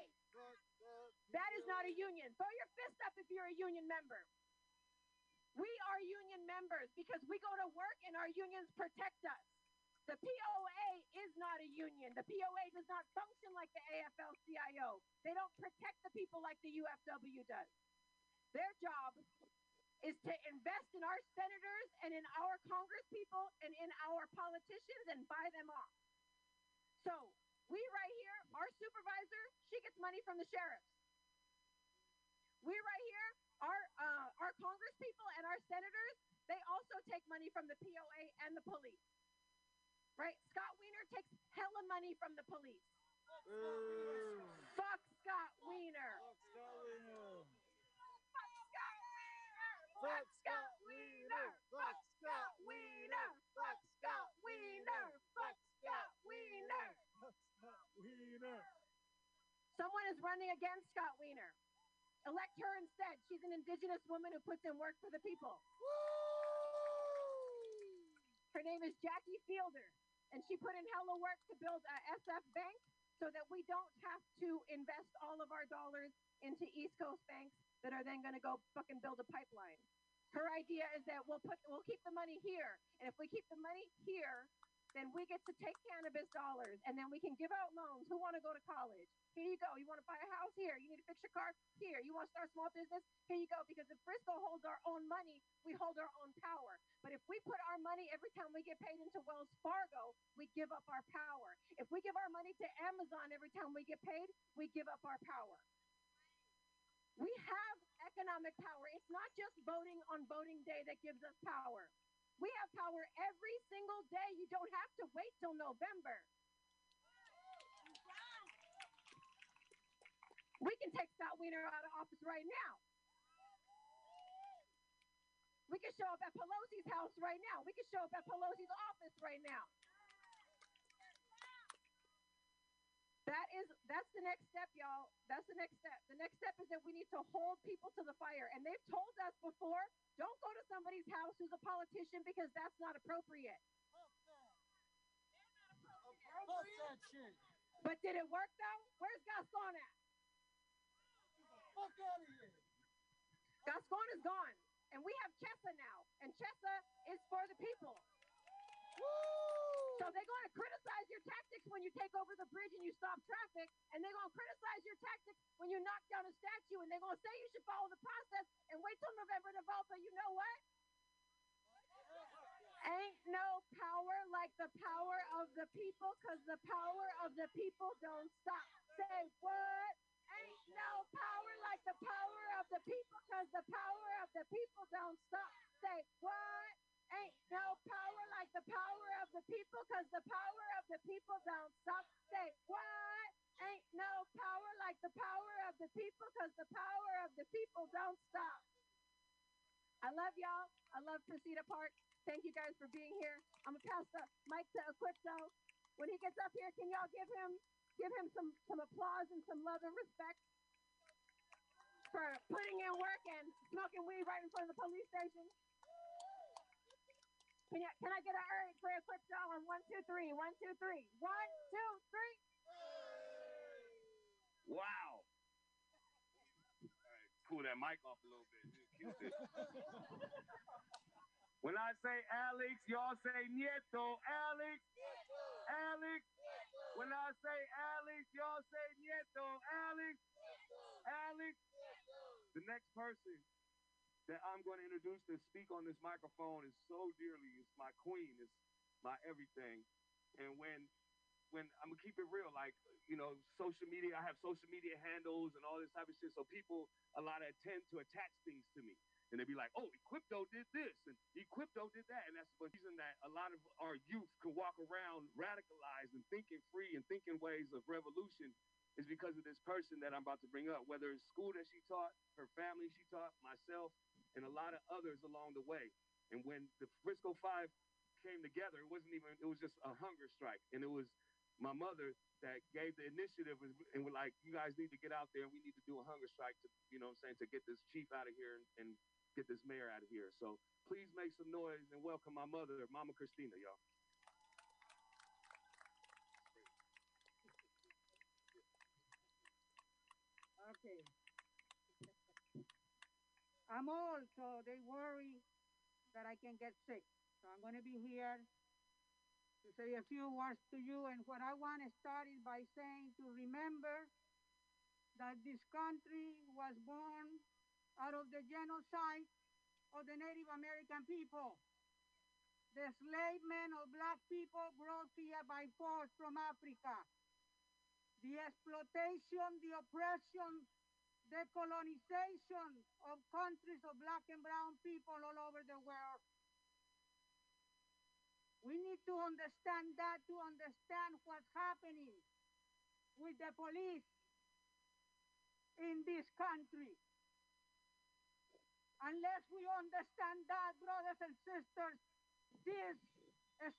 That is not a union. Throw your fist up if you're a union member. We are union members because we go to work and our unions protect us. The POA is not a union. The POA does not function like the AFL CIO. They don't protect the people like the UFW does. Their job is to invest in our senators and in our congresspeople and in our politicians and buy them off. So, we right here, our supervisor, she gets money from the sheriffs. We right here, our uh, our congresspeople and our senators, they also take money from the POA and the police. Right? Scott Wiener takes hella money from the police. Boo. Fuck Scott Wiener. Fuck Scott Wiener. Fuck Scott Wiener. Fuck Scott Wiener. Fuck Scott Wiener. Fuck Scott Wiener. Fuck Scott Wiener. Someone is running against Scott Wiener. Elect her instead. She's an indigenous woman who puts in work for the people. Woo! Her name is Jackie Fielder, and she put in hella work to build a SF bank so that we don't have to invest all of our dollars into East Coast banks that are then going to go fucking build a pipeline. Her idea is that we'll put we'll keep the money here, and if we keep the money here, then we get to take cannabis dollars, and then we can give out loans. Who want to go to college? Here you go. You want to buy a house? Here. You need to fix your car? Here. You want to start a small business? Here you go. Because if Bristol holds our own money, we hold our own power. But if we put our money every time we get paid into Wells Fargo, we give up our power. If we give our money to Amazon every time we get paid, we give up our power. We have economic power. It's not just voting on voting day that gives us power. We have power every single day. You don't have to wait till November. We can take Scott Wiener out of office right now. We can show up at Pelosi's house right now. We can show up at Pelosi's office right now. That is that's the next step, y'all. That's the next step. The next step is that we need to hold people to the fire. And they've told us before, don't go to somebody's house who's a politician because that's not appropriate. But did it work though? Where's Gascon at? Fuck out of here. Gascon is gone. And we have Chesa now. And Chesa is for the people. So they're going to criticize your tactics when you take over the bridge and you stop traffic, and they're going to criticize your tactics when you knock down a statue, and they're going to say you should follow the process and wait till November to vote. But you know what? Ain't no power like the power of the people because the power of the people don't stop. Say what? Ain't no power like the power of the people because the power of the people don't stop. Say what? Ain't no power like the power of the people because the power of the people don't stop. Say what? Ain't no power like the power of the people because the power of the people don't stop. I love y'all. I love Precita Park. Thank you guys for being here. I'm gonna pass the mic to Equipto. When he gets up here, can y'all give him give him some some applause and some love and respect for putting in work and smoking weed right in front of the police station? Can, you, can I get a urge for Equipto on one, two, three? One, two, three. One, two, three. Wow. All right, cool that mic off a little bit. Just cute it. when I say Alex, y'all say Nieto. Alex. Alex. When I say Alex, y'all say Nieto. Alex. Alex. The next person that I'm going to introduce to speak on this microphone is so dearly. It's my queen. It's my everything. And when when I'm gonna keep it real, like you know, social media. I have social media handles and all this type of shit. So people a lot of tend to attach things to me, and they be like, "Oh, Equipto did this, and Equipto did that," and that's the reason that a lot of our youth can walk around radicalized and thinking free and thinking ways of revolution. Is because of this person that I'm about to bring up, whether it's school that she taught, her family she taught, myself, and a lot of others along the way. And when the Frisco Five came together, it wasn't even, it was just a hunger strike. And it was my mother that gave the initiative and, and were like, you guys need to get out there we need to do a hunger strike to, you know I'm saying, to get this chief out of here and, and get this mayor out of here. So please make some noise and welcome my mother, Mama Christina, y'all. Okay. I'm old, so they worry that I can get sick. So I'm going to be here to say a few words to you. And what I want to start is by saying to remember that this country was born out of the genocide of the Native American people. The enslavement of black people brought here by force from Africa. The exploitation, the oppression, the colonization of countries of black and brown people all over the world. We need to understand that to understand what's happening with the police in this country. Unless we understand that, brothers and sisters, this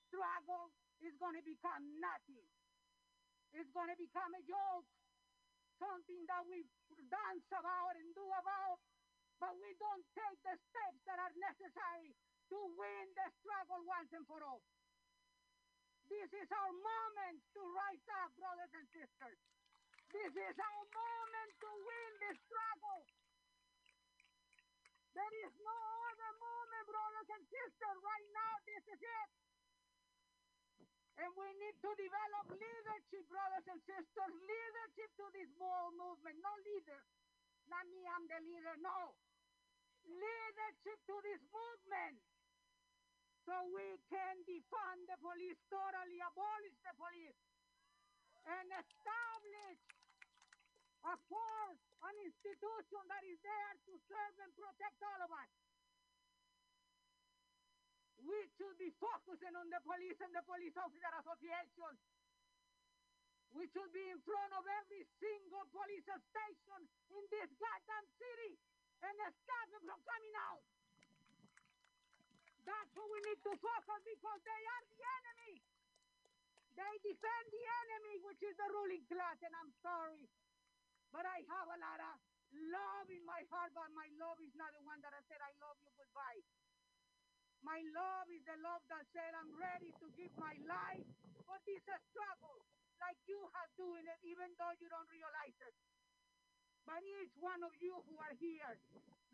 struggle is going to become nothing. It's going to become a joke, something that we dance about and do about, but we don't take the steps that are necessary to win the struggle once and for all. This is our moment to rise up, brothers and sisters. This is our moment to win the struggle. There is no other moment, brothers and sisters. Right now, this is it. And we need to develop leadership, brothers and sisters, leadership to this world movement. No leader. Not me, I'm the leader. No. Leadership to this movement. So we can defund the police, totally abolish the police, and establish a force, an institution that is there to serve and protect all of us. We should be focusing on the police and the police officer association. We should be in front of every single police station in this goddamn city and stop them from coming out. That's who we need to focus because they are the enemy. They defend the enemy, which is the ruling class, and I'm sorry. But I have a lot of love in my heart, but my love is not the one that I said I love you goodbye. My love is the love that said I'm ready to give my life for this struggle, like you have doing it, even though you don't realize it. But each one of you who are here,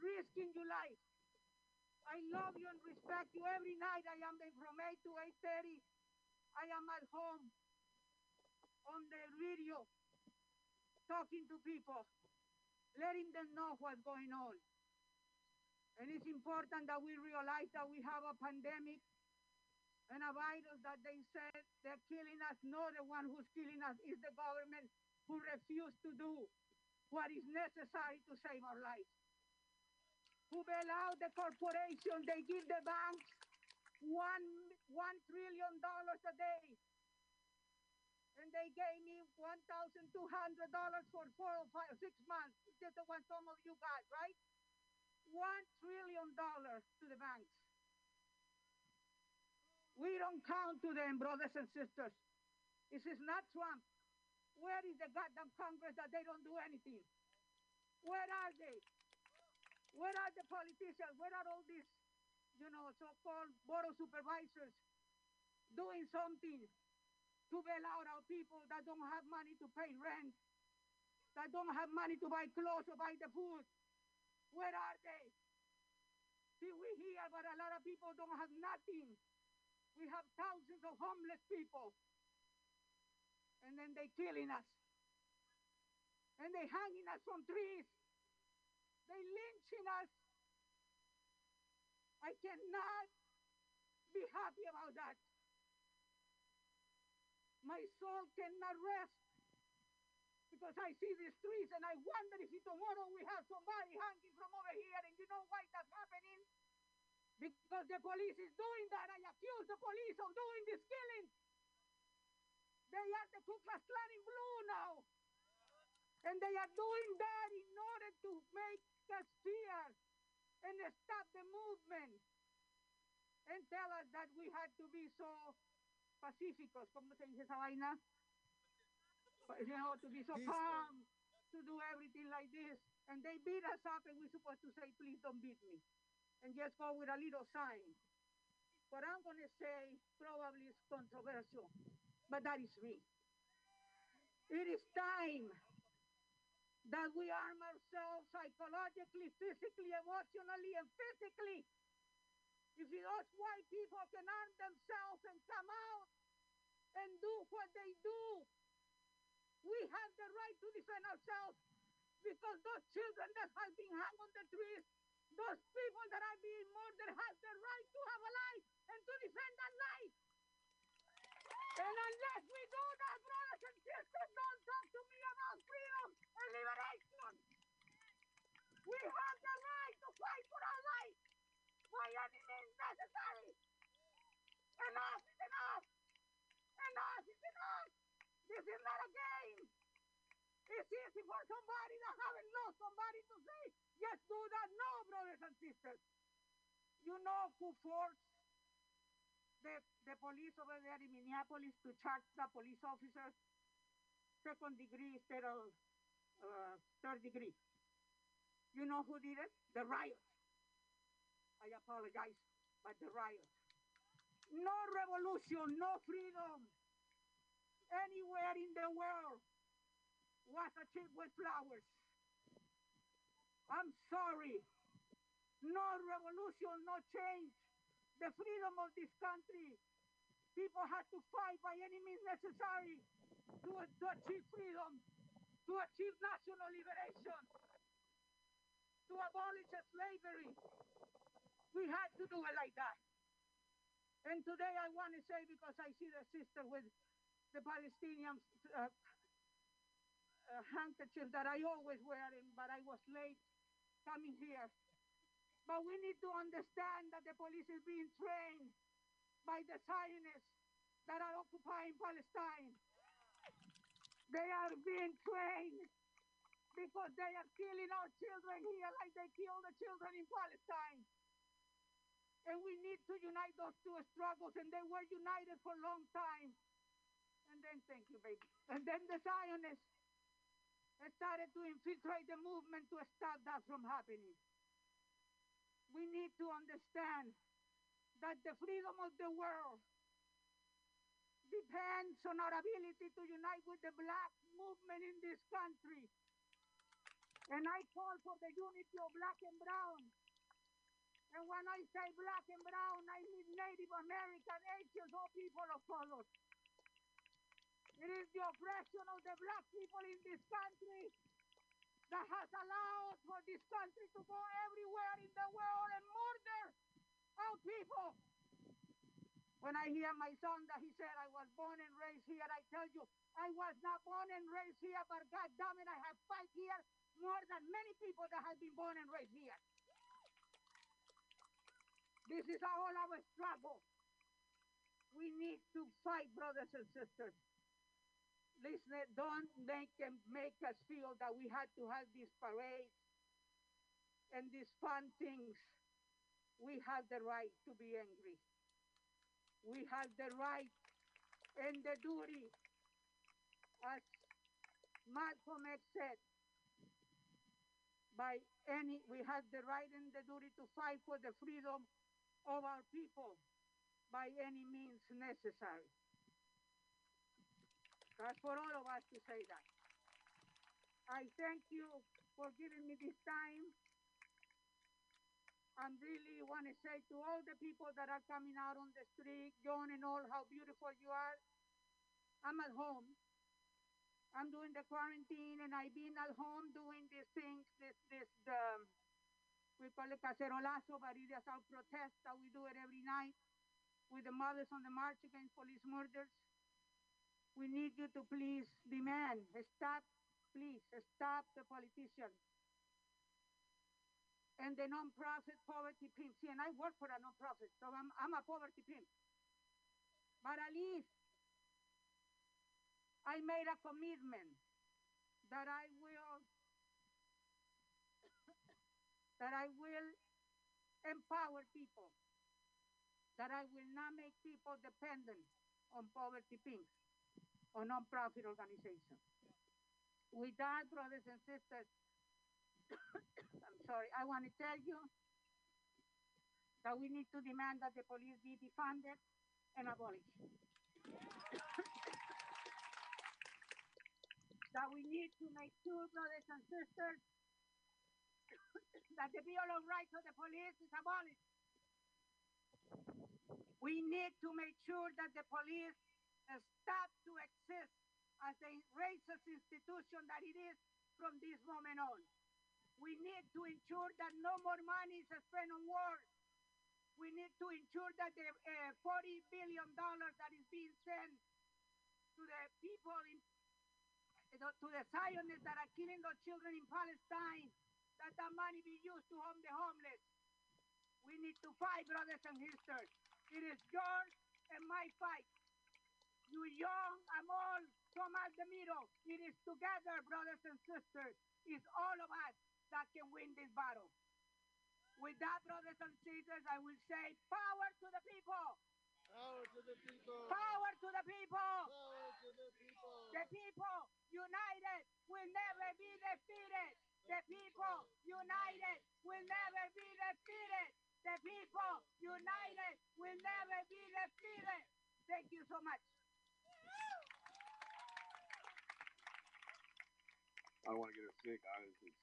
risking your life, I love you and respect you. Every night I am there from 8 to 8.30. I am at home on the radio talking to people, letting them know what's going on. And it's important that we realize that we have a pandemic and a virus that they said they're killing us. No, the one who's killing us is the government who refused to do what is necessary to save our lives. Who bail out the corporation, they give the banks one one trillion dollars a day. And they gave me one thousand two hundred dollars for four or five six months. Just the one some of you got, right? One trillion dollars to the banks. We don't count to them, brothers and sisters. This is not Trump. Where is the goddamn Congress that they don't do anything? Where are they? Where are the politicians? Where are all these, you know, so-called board of supervisors doing something to bail out our people that don't have money to pay rent, that don't have money to buy clothes or buy the food? Where are they? See, we here, but a lot of people don't have nothing. We have thousands of homeless people. And then they killing us. And they hanging us from trees. They lynching us. I cannot be happy about that. My soul cannot rest because I see these trees and I wonder if tomorrow we have somebody hanging from over here and you know why that's happening? Because the police is doing that. I accuse the police of doing this killing. They are the Ku Klux Klan in blue now. And they are doing that in order to make us fear and stop the movement and tell us that we had to be so pacíficos. ¿Cómo se dice esa vaina? You know, to be so Peaceful. calm, to do everything like this. And they beat us up and we're supposed to say, please don't beat me. And just go with a little sign. What I'm going to say probably is controversial, but that is me. It is time that we arm ourselves psychologically, physically, emotionally, and physically. If those white people can arm themselves and come out and do what they do, we have the right to defend ourselves because those children that have been hung on the trees, those people that are being murdered have the right to have a life and to defend that life. And unless we do that, brothers and sisters, don't talk to me about freedom and liberation. We have the right to fight for our life by any means necessary. Enough is enough. Enough is enough. This is not a game. It's easy for somebody that haven't lost somebody to say, yes, do that. No, brothers and sisters. You know who forced the, the police over there in Minneapolis to charge the police officers second degree instead of uh, third degree. You know who did it? The riot. I apologize, but the riot. No revolution, no freedom anywhere in the world was achieved with flowers. I'm sorry. No revolution, no change. The freedom of this country. People had to fight by any means necessary to, to achieve freedom, to achieve national liberation, to abolish slavery. We had to do it like that. And today I want to say, because I see the sister with the Palestinian uh, uh, handkerchief that I always wearing, but I was late coming here. But we need to understand that the police is being trained by the Zionists that are occupying Palestine. They are being trained because they are killing our children here like they kill the children in Palestine. And we need to unite those two struggles, and they were united for a long time. And then, thank you, baby. And then the Zionists started to infiltrate the movement to stop that from happening. We need to understand that the freedom of the world depends on our ability to unite with the black movement in this country. And I call for the unity of black and brown. And when I say black and brown, I mean Native American, Asians, or people of color. It is the oppression of the black people in this country that has allowed for this country to go everywhere in the world and murder our people. When I hear my son that he said I was born and raised here, I tell you, I was not born and raised here, but God damn it, I have fight here more than many people that have been born and raised here. This is all our struggle. We need to fight, brothers and sisters. Listen, don't make them make us feel that we had to have these parades and these fun things. We have the right to be angry. We have the right and the duty, as Malcolm X said, by any, we have the right and the duty to fight for the freedom of our people by any means necessary. That's for all of us to say that. I thank you for giving me this time. I really want to say to all the people that are coming out on the street, John and all, how beautiful you are. I'm at home. I'm doing the quarantine and I've been at home doing these things, this, this, um, we call it cacerolazo, but it is our protest that we do it every night with the mothers on the march against police murders. We need you to please demand, stop, please, stop the politicians and the non-profit poverty pimp. See, and I work for a non-profit, so I'm, I'm a poverty pimp. But at least I made a commitment that I will that I will empower people, that I will not make people dependent on poverty pimps or non-profit organizations. With that, brothers and sisters, (coughs) I'm sorry, I want to tell you that we need to demand that the police be defunded and abolished. that we need to make sure, brothers and sisters, (coughs) that the Bill of Rights of the police is abolished. We need to make sure that the police stop to exist as a racist institution that it is from this moment on. We need to ensure that no more money is spent on war. We need to ensure that the uh, 40 billion dollars that is being sent to the people in to the Zionists that are killing those children in Palestine, that that money be used to home the homeless. We need to fight, brothers and sisters. It is yours and my fight. You young, I'm all from out the middle. It is together, brothers and sisters. It's all of us that can win this battle. With that, brothers and sisters, I will say power to the people. Power to the people. Power to the people. Power to the people. The people united will never be defeated. The people united will never be defeated. The people united will never be defeated. Thank you so much. I don't want to get. I was just...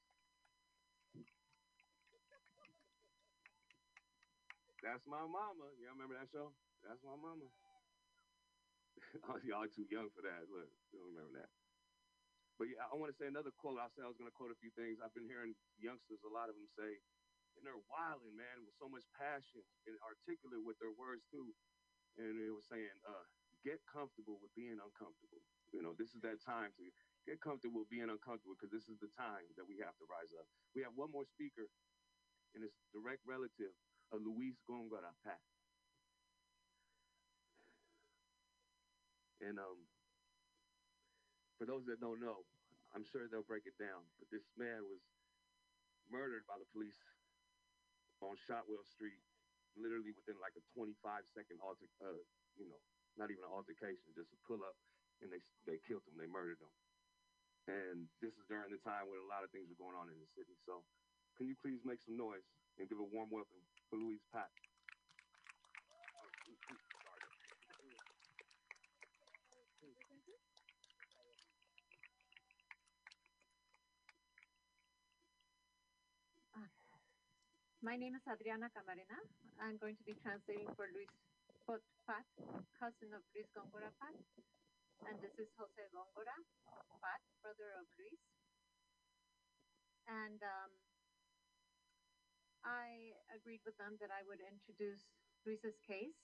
That's my mama. Y'all remember that show? That's my mama. (laughs) Oh, Y'all too young for that. Look, you don't remember that. But yeah, I want to say another quote. I said I was going to quote a few things. I've been hearing youngsters, a lot of them say, and they're wilding, man, with so much passion and articulate with their words too. And it was saying, uh, get comfortable with being uncomfortable. You know, this is that time to get comfortable being uncomfortable because this is the time that we have to rise up. We have one more speaker, and it's direct relative of Luis Gongora Pat. And um, for those that don't know, I'm sure they'll break it down. But this man was murdered by the police on Shotwell Street, literally within like a 25 second alter, uh, you know, not even an altercation, just a pull up, and they they killed him. They murdered him. And this is during the time when a lot of things are going on in the city. So, can you please make some noise and give a warm welcome for Louise Pat? My name is Adriana Camarena. I'm going to be translating for Luis Poot Pat, cousin of Luis Gongora Pat. And this is Jose Gongora Pat, brother of Luis. And um, I agreed with them that I would introduce Luis's case.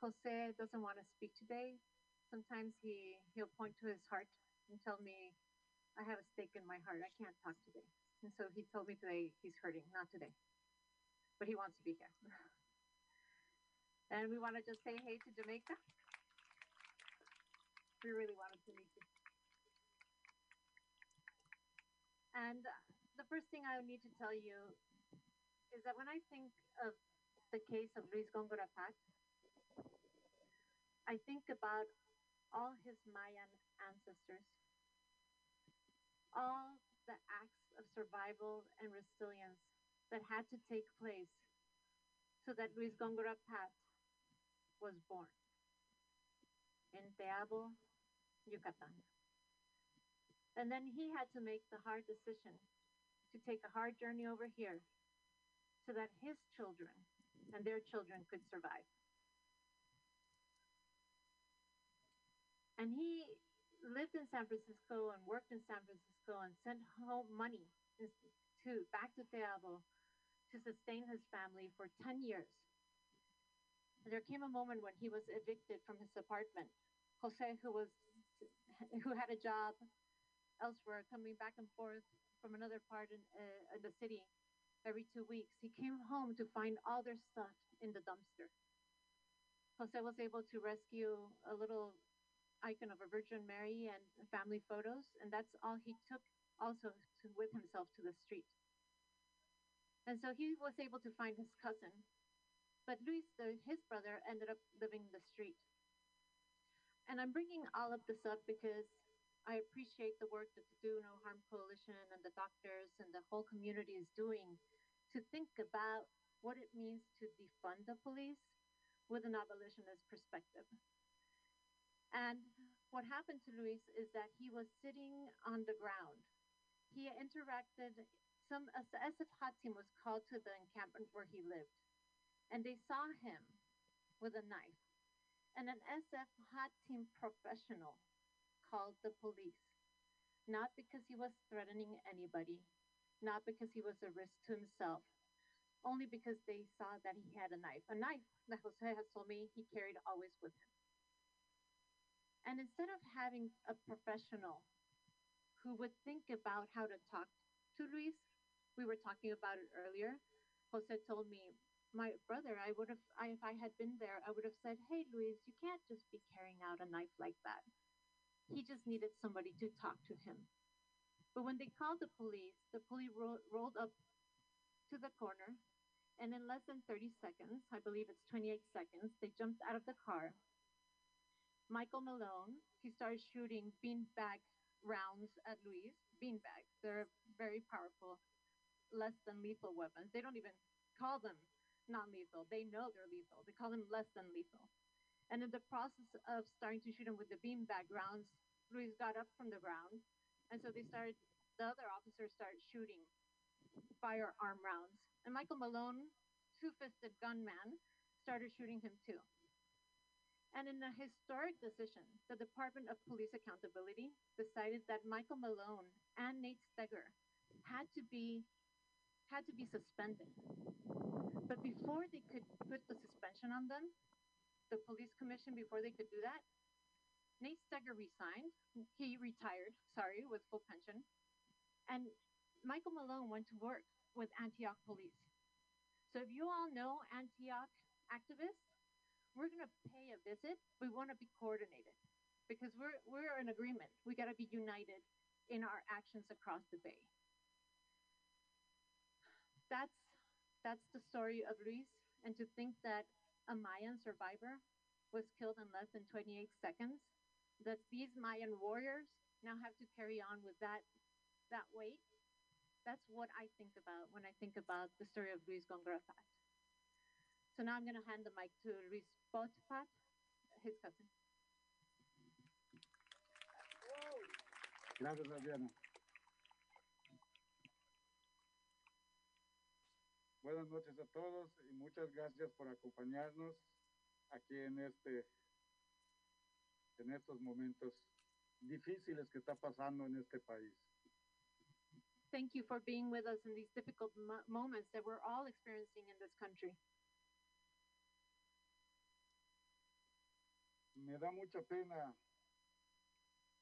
Jose doesn't want to speak today. Sometimes he he'll point to his heart and tell me, "I have a stake in my heart. I can't talk today." And so he told me today he's hurting, not today, but he wants to be here. (laughs) and we want to just say hey to Jamaica. We really wanted to meet you. And the first thing I need to tell you is that when I think of the case of Luis Gongora Pat, I think about all his Mayan ancestors, all the acts of survival and resilience that had to take place so that Luis Gongora Pat was born in Teabo, Yucatan. And then he had to make the hard decision to take a hard journey over here so that his children and their children could survive. And he lived in San Francisco and worked in San Francisco and sent home money to back to Teabo to sustain his family for 10 years. And there came a moment when he was evicted from his apartment. Jose, who was (laughs) who had a job elsewhere, coming back and forth from another part in, uh, in the city every two weeks, he came home to find all their stuff in the dumpster. Jose was able to rescue a little icon of a Virgin Mary and family photos, and that's all he took also to, with himself to the street. And so he was able to find his cousin, but Luis, the, his brother, ended up living the street. And I'm bringing all of this up because I appreciate the work that the Do No Harm Coalition and the doctors and the whole community is doing to think about what it means to defund the police with an abolitionist perspective. And what happened to Luis is that he was sitting on the ground. He interacted, some SF team was called to the encampment where he lived, and they saw him with a knife. And an SF hot team professional called the police, not because he was threatening anybody, not because he was a risk to himself, only because they saw that he had a knife, a knife that (laughs) Jose has told me he carried always with him. And instead of having a professional who would think about how to talk to Luis, we were talking about it earlier. Jose told me, my brother, I would have, I, if I had been there, I would have said, hey, Luis, you can't just be carrying out a knife like that. He just needed somebody to talk to him. But when they called the police, the police ro- rolled up to the corner, and in less than 30 seconds, I believe it's 28 seconds, they jumped out of the car Michael Mellone, he started shooting beanbag rounds at Luis. Beanbags, they're very powerful, less than lethal weapons. They don't even call them non lethal. They know they're lethal. They call them less than lethal. And in the process of starting to shoot him with the beanbag rounds, Luis got up from the ground. And so they started, the other officers started shooting firearm rounds. And Michael Mellone, two fisted gunman, started shooting him too. And in a historic decision, the Department of Police Accountability decided that Michael Mellone and Nate Steger had to be had to be suspended. But before they could put the suspension on them, the police commission before they could do that, Nate Steger resigned. He retired, sorry, with full pension. And Michael Mellone went to work with Antioch Police. So if you all know Antioch activists, we're going to pay a visit. We want to be coordinated because we're we're in agreement. We got to be united in our actions across the bay. That's that's the story of Luis, and to think that a Mayan survivor was killed in less than 28 seconds, that these Mayan warriors now have to carry on with that that weight. That's what I think about when I think about the story of Luis Gongora Pat. So now I'm going to hand the mic to Luis Poot Pat, his cousin. Gracias, Adriana. Buenas noches a todos y muchas gracias por acompañarnos aquí en este en estos momentos difíciles que está pasando en este país. Thank you for being with us in these difficult mo- moments that we're all experiencing in this country. me da mucha pena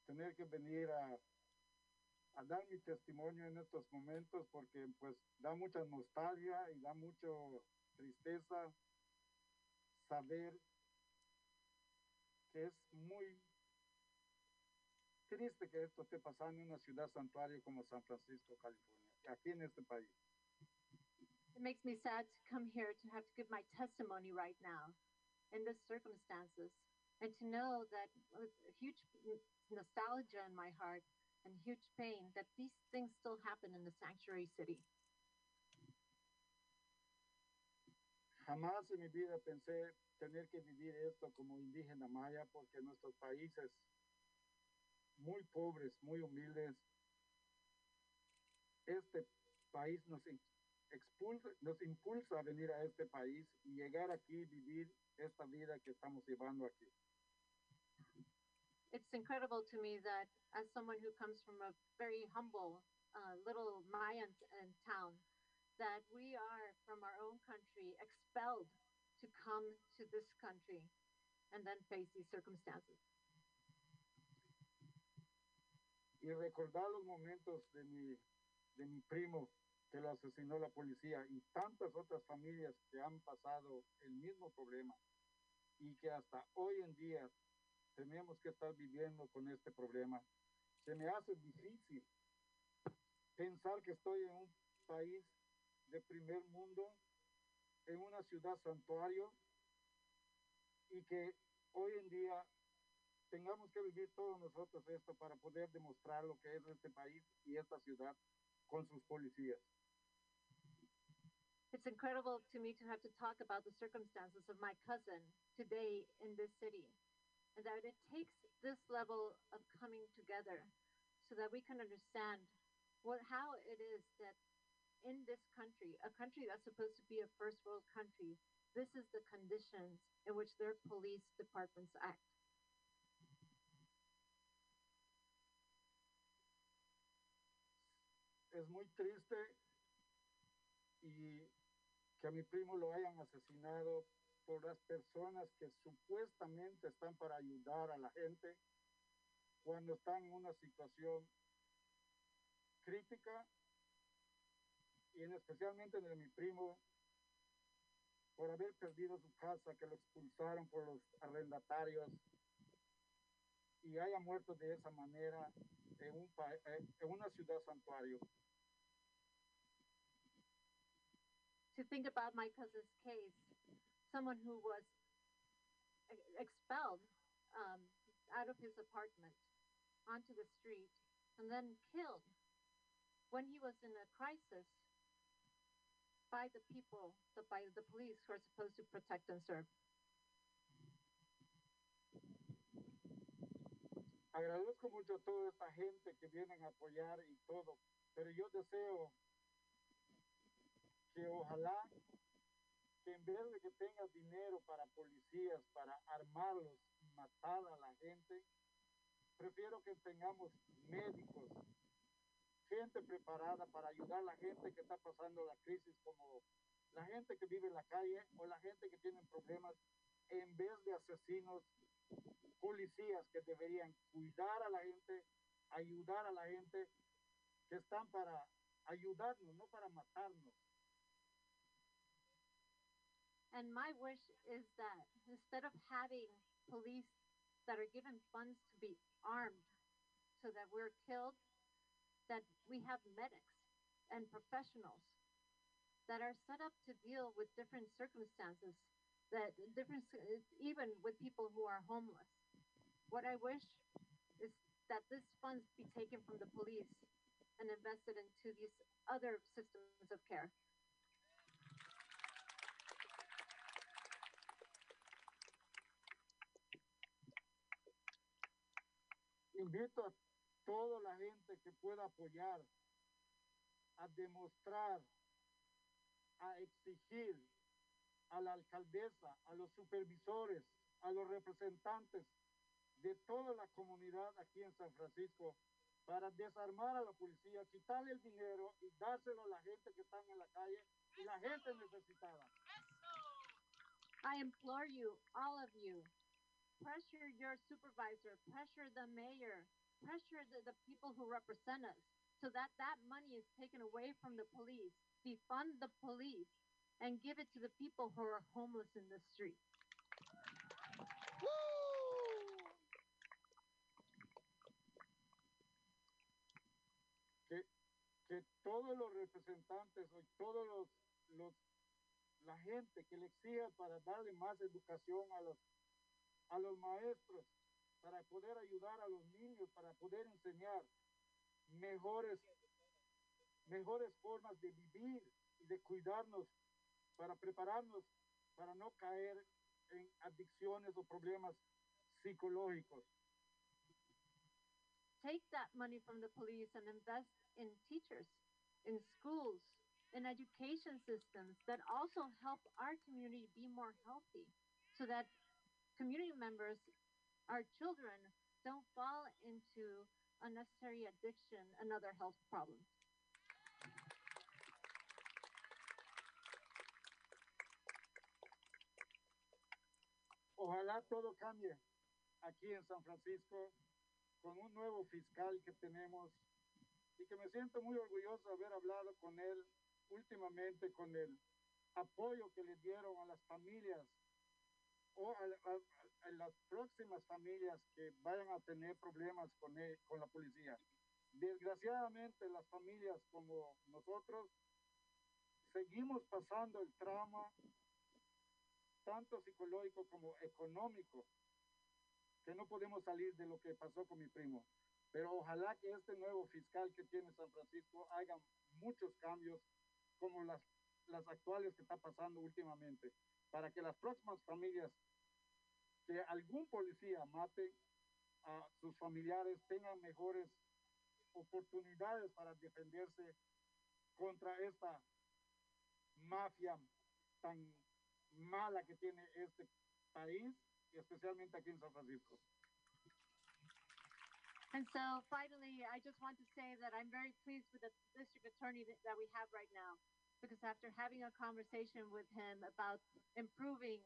tener que venir a, a dar mi testimonio en estos momentos porque pues da mucha nostalgia y da mucho tristeza saber que es muy triste que esto esté pasando en una ciudad santuario como San Francisco, California, aquí en este país. It makes me sad to come here to have to give my testimony right now in the circumstances and to know that with a huge nostalgia in my heart and huge pain that these things still happen in the sanctuary city. Jamás en mi vida pensé tener que vivir esto como indígena maya porque nuestros países muy pobres, muy humildes, este país nos expulsa, nos impulsa a venir a este país y llegar aquí y vivir esta vida que estamos llevando aquí. It's incredible to me that as someone who comes from a very humble uh, little Mayan town, that we are from our own country expelled to come to this country and then face these circumstances. y recordar los momentos de mi, de mi primo que lo asesinó la policía y tantas otras familias que han pasado el mismo problema y que hasta hoy en día tenemos que estar viviendo con este problema. Se me hace difícil pensar que estoy en un país de primer mundo, en una ciudad santuario y que hoy en día tengamos que vivir todos nosotros esto para poder demostrar lo que es este país y esta ciudad con sus policías. It's incredible to me to have to talk about the circumstances of my cousin today in this city, and that it takes this level of coming together so that we can understand what how it is that in this country, a country that's supposed to be a first world country, this is the conditions in which their police departments act. Es muy triste y que a mi primo lo hayan asesinado por las personas que supuestamente están para ayudar a la gente cuando están en una situación crítica y en especialmente de mi primo por haber perdido su casa, que lo expulsaron por los arrendatarios y haya muerto de esa manera en, un eh, en una ciudad santuario. to think about my cousin's case, someone who was expelled um, out of his apartment onto the street and then killed when he was in a crisis by the people, the, by the police who are supposed to protect and serve. Agradezco mucho a toda esta gente que vienen a apoyar y todo, pero yo deseo que ojalá que en vez de que tengas dinero para policías, para armarlos y matar a la gente, prefiero que tengamos médicos, gente preparada para ayudar a la gente que está pasando la crisis, como la gente que vive en la calle o la gente que tiene problemas, en vez de asesinos, policías que deberían cuidar a la gente, ayudar a la gente, que están para ayudarnos, no para matarnos. And my wish is that instead of having police that are given funds to be armed so that we're killed, that we have medics and professionals that are set up to deal with different circumstances, that different, even with people who are homeless. What I wish is that this funds be taken from the police and invested into these other systems of care. Invito a toda la gente que pueda apoyar, a demostrar, a exigir a la alcaldesa, a los supervisores, a los representantes de toda la comunidad aquí en San Francisco para desarmar a la policía, quitarle el dinero y dárselo a la gente que está en la calle y la gente necesitada. I implore you, all of you, pressure your supervisor, pressure the mayor, pressure the, the people who represent us so that that money is taken away from the police, defund the police, and give it to the people who are homeless in the street. que, que todos los representantes o todos los, los la gente que le exija para darle más educación a los a los maestros para poder ayudar a los niños para poder enseñar mejores mejores formas de vivir y de cuidarnos para prepararnos para no caer en adicciones o problemas psicológicos. Take that money from the police and invest in teachers, in schools, in education systems that also help our community be more healthy so that community members, our children, don't fall into unnecessary addiction and other health problems. Ojalá todo cambie aquí en San Francisco con un nuevo fiscal que tenemos y que me siento muy orgulloso de haber hablado con él últimamente, con el apoyo que le dieron a las familias o a, a, a las próximas familias que vayan a tener problemas con, él, con la policía. Desgraciadamente las familias como nosotros seguimos pasando el trauma tanto psicológico como económico que no podemos salir de lo que pasó con mi primo. Pero ojalá que este nuevo fiscal que tiene San Francisco haga muchos cambios como las, las actuales que está pasando últimamente, para que las próximas familias que algún policía mate a sus familiares tengan mejores oportunidades para defenderse contra esta mafia tan mala que tiene este país especialmente aquí en San Francisco. And so finally, I just want to say that I'm very pleased with the district attorney that we have right now, because after having a conversation with him about improving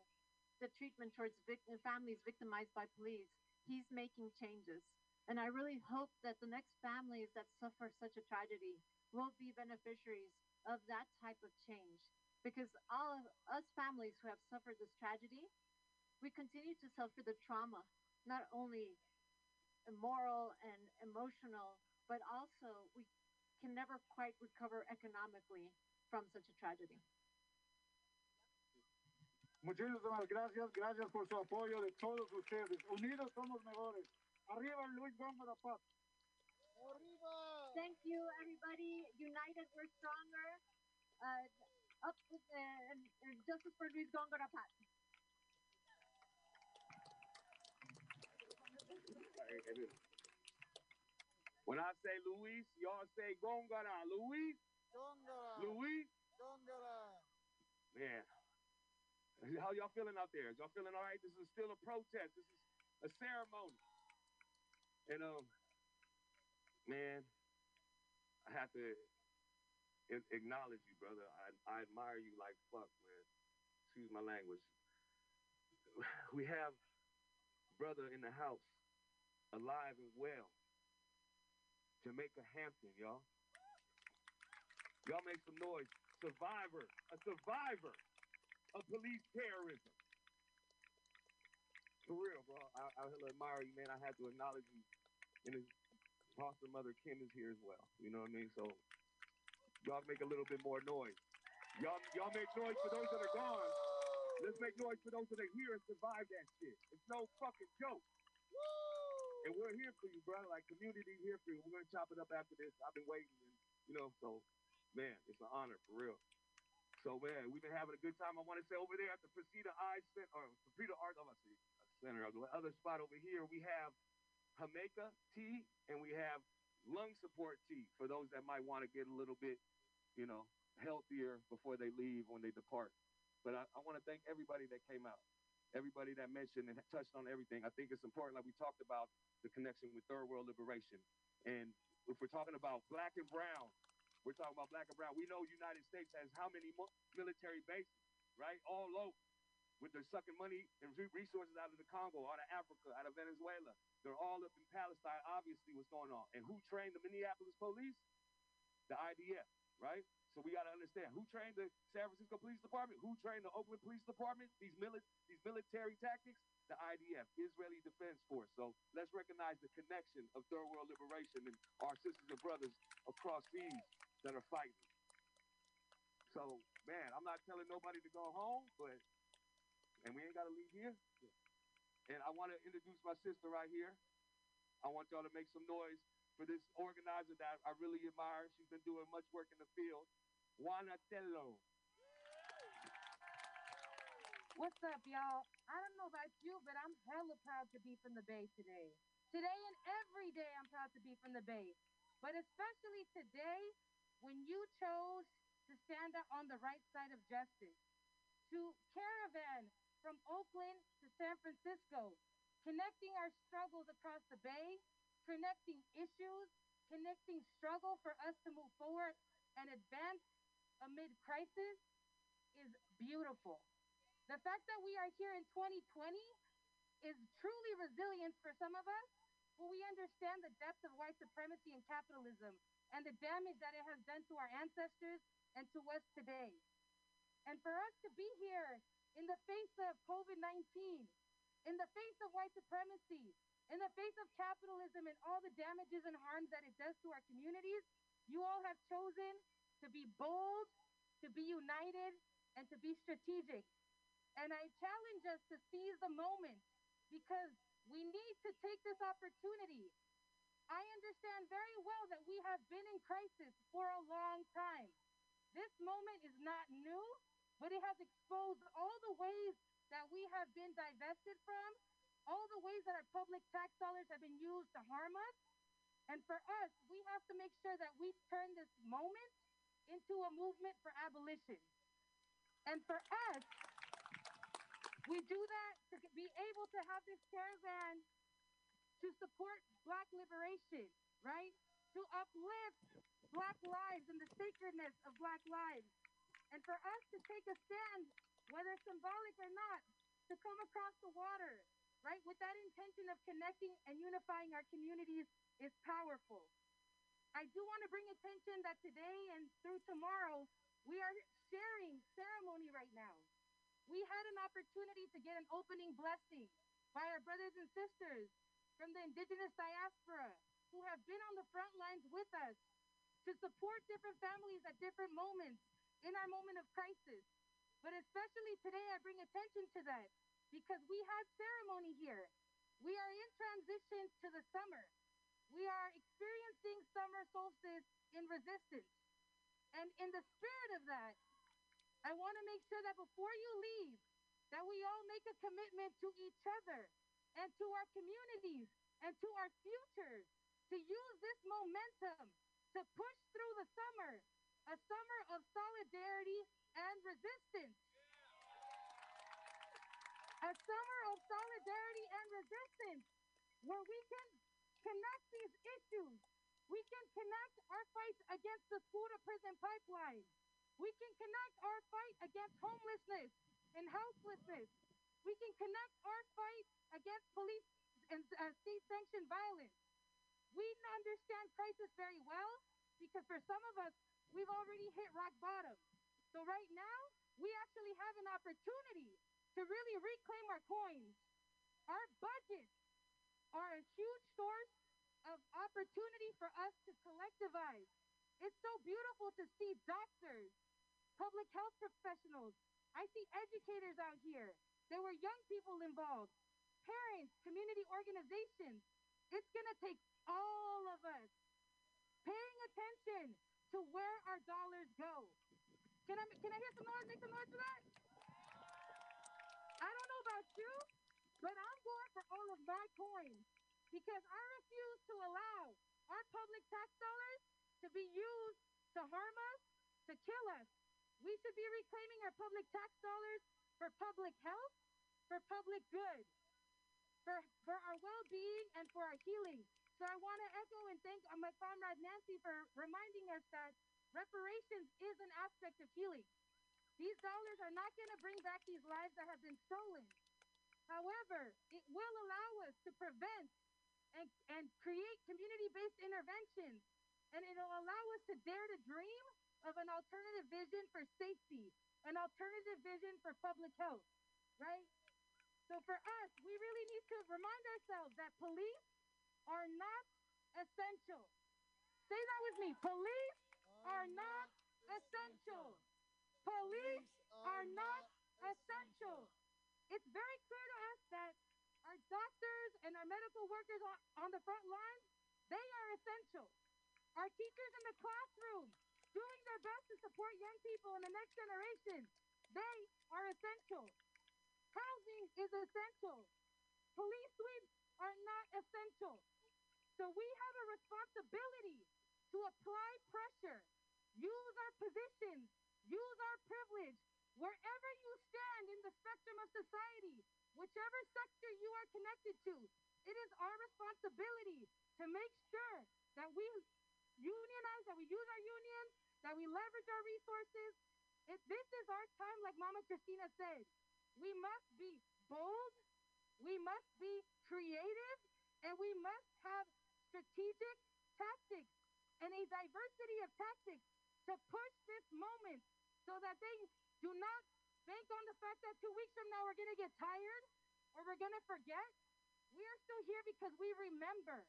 the treatment towards families victimized by police, he's making changes. And I really hope that the next families that suffer such a tragedy will be beneficiaries of that type of change. Because all of us families who have suffered this tragedy, we continue to suffer the trauma, not only moral and emotional, but also we can never quite recover economically from such a tragedy. Muchísimas gracias, gracias por su apoyo de todos ustedes. Unidos somos mejores. Arriba Luis Gómez Paz. ¡Arriba! Thank you, everybody. United, we're stronger. Uh, up with the, and, and justice for Luis Gongora Pat. When I say Luis, y'all say Gongora. Luis, ¡Góngora! Man, how y'all feeling out there? Is y'all feeling all right? This is still a protest. This is a ceremony. And um, man, I have to acknowledge you, brother. I I admire you like fuck, man. Excuse my language. (sighs) We have brother in the house, alive and well. Jamaica Hampton, y'all. Y'all make some noise. Survivor, a survivor of police terrorism. For real, bro. I, I admire you, man. I had to acknowledge you. And his foster mother Kim is here as well. You know what I mean? So y'all make a little bit more noise. Y'all y'all make noise for those that are gone. Let's make noise for those that are here and survive that shit. It's no fucking joke. And we're here for you, bro. Like community here for you. We're gonna chop it up after this. I've been waiting, and, you know. So, man, it's an honor for real. So, man, we've been having a good time. I want to say over there at the Precita Eye Center, or Precita Art, oh, uh, I Center, the other spot over here, we have Jamaica tea and we have lung support tea for those that might want to get a little bit, you know, healthier before they leave when they depart. But I, I want to thank everybody that came out, everybody that mentioned and touched on everything. I think it's important, like we talked about, the connection with third world liberation. And if we're talking about black and brown, we're talking about black and brown. We know United States has how many military bases, right? All over. with their sucking money and resources out of the Congo, out of Africa, out of Venezuela. They're all up in Palestine, obviously, what's going on. And who trained the Minneapolis police? The IDF, right? So we got to understand who trained the San Francisco Police Department, who trained the Oakland Police Department, these, mili- these military tactics, the IDF, Israeli Defense Force. So let's recognize the connection of third world liberation and our sisters and brothers across seas that are fighting. So, man, I'm not telling nobody to go home, but, and we ain't got to leave here. And I want to introduce my sister right here. I want y'all to make some noise for this organizer that I really admire. She's been doing much work in the field. Juana Tello. What's up, y'all? I don't know about you, but I'm hella proud to be from the Bay today. Today and every day, I'm proud to be from the Bay. But especially today, when you chose to stand up on the right side of justice, to caravan from Oakland to San Francisco, connecting our struggles across the Bay, connecting issues, connecting struggle for us to move forward and advance amid crisis is beautiful. The fact that we are here in 2020 is truly resilience for some of us, but we understand the depth of white supremacy and capitalism and the damage that it has done to our ancestors and to us today. And for us to be here in the face of COVID 19, in the face of white supremacy, in the face of capitalism and all the damages and harms that it does to our communities, you all have chosen to be bold, to be united, and to be strategic. And I challenge us to seize the moment because we need to take this opportunity. I understand very well that we have been in crisis for a long time. This moment is not new, but it has exposed all the ways that we have been divested from, all the ways that our public tax dollars have been used to harm us. And for us, we have to make sure that we turn this moment into a movement for abolition. And for us, we do that to be able to have this caravan to support Black liberation, right? To uplift Black lives and the sacredness of Black lives. And for us to take a stand, whether symbolic or not, to come across the water, right? With that intention of connecting and unifying our communities is powerful. I do want to bring attention that today and through tomorrow, we are sharing ceremony right now. We had an opportunity to get an opening blessing by our brothers and sisters from the indigenous diaspora who have been on the front lines with us to support different families at different moments in our moment of crisis. But especially today, I bring attention to that because we had ceremony here. We are in transition to the summer. We are experiencing summer solstice in resistance. And in the spirit of that, I want to make sure that before you leave, that we all make a commitment to each other and to our communities and to our futures to use this momentum to push through the summer, a summer of solidarity and resistance. A summer of solidarity and resistance where we can connect these issues. We can connect our fight against the school to prison pipeline. We can connect our fight against homelessness and houselessness. We can connect our fight against police and uh, state sanctioned violence. We understand crisis very well because for some of us, we've already hit rock bottom. So right now, we actually have an opportunity to really reclaim our coins. Our budgets are a huge source of opportunity for us to collectivize. It's so beautiful to see doctors, public health professionals. I see educators out here. There were young people involved, parents, community organizations. It's going to take all of us paying attention to where our dollars go. Can I, can I hear some noise? Make some noise for that? I don't know about you, but I'm going for all of my coins because I refuse to allow our public tax dollars to be used to harm us, to kill us. We should be reclaiming our public tax dollars for public health, for public good, for, for our well being, and for our healing. So I want to echo and thank uh, my comrade Nancy for reminding us that reparations is an aspect of healing. These dollars are not going to bring back these lives that have been stolen. However, it will allow us to prevent and, and create community based interventions. And it'll allow us to dare to dream of an alternative vision for safety, an alternative vision for public health, right? So for us, we really need to remind ourselves that police are not essential. Say that with me. Police are not essential. Police are not essential. It's very clear to us that our doctors and our medical workers on, on the front lines, they are essential. Our teachers in the classroom, doing their best to support young people in the next generation, they are essential. Housing is essential. Police sweeps are not essential. So we have a responsibility to apply pressure, use our positions, use our privilege, wherever you stand in the spectrum of society, whichever sector you are connected to. It is our responsibility to make sure that we unionize, that we use our unions, that we leverage our resources. If this is our time, like Mama Christina said, we must be bold, we must be creative, and we must have strategic tactics and a diversity of tactics to push this moment so that they do not bank on the fact that two weeks from now we're going to get tired or we're going to forget. We are still here because we remember.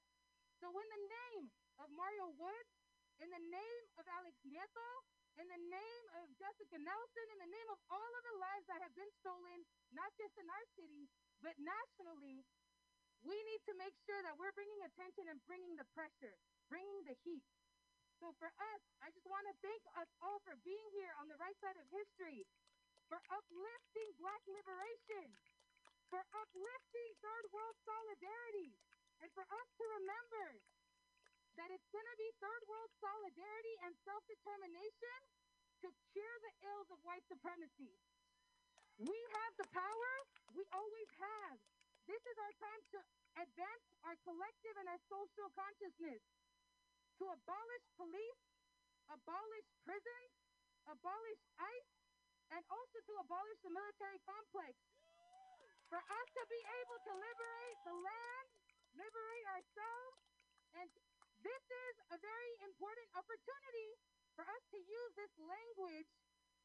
So, in the name of Mario Woods, in the name of Alex Nieto, in the name of Jessica Nelson, in the name of all of the lives that have been stolen, not just in our city, but nationally, we need to make sure that we're bringing attention and bringing the pressure, bringing the heat. So for us, I just want to thank us all for being here on the right side of history, for uplifting Black liberation, for uplifting third world solidarity, and for us to remember that it's going to be third world solidarity and self determination to cure the ills of white supremacy. We have the power, we always have. This is our time to advance our collective and our social consciousness, to abolish police, abolish prisons, abolish ICE, and also to abolish the military complex. For us to be able to liberate the land, liberate ourselves, and this is a very important opportunity for us to use this language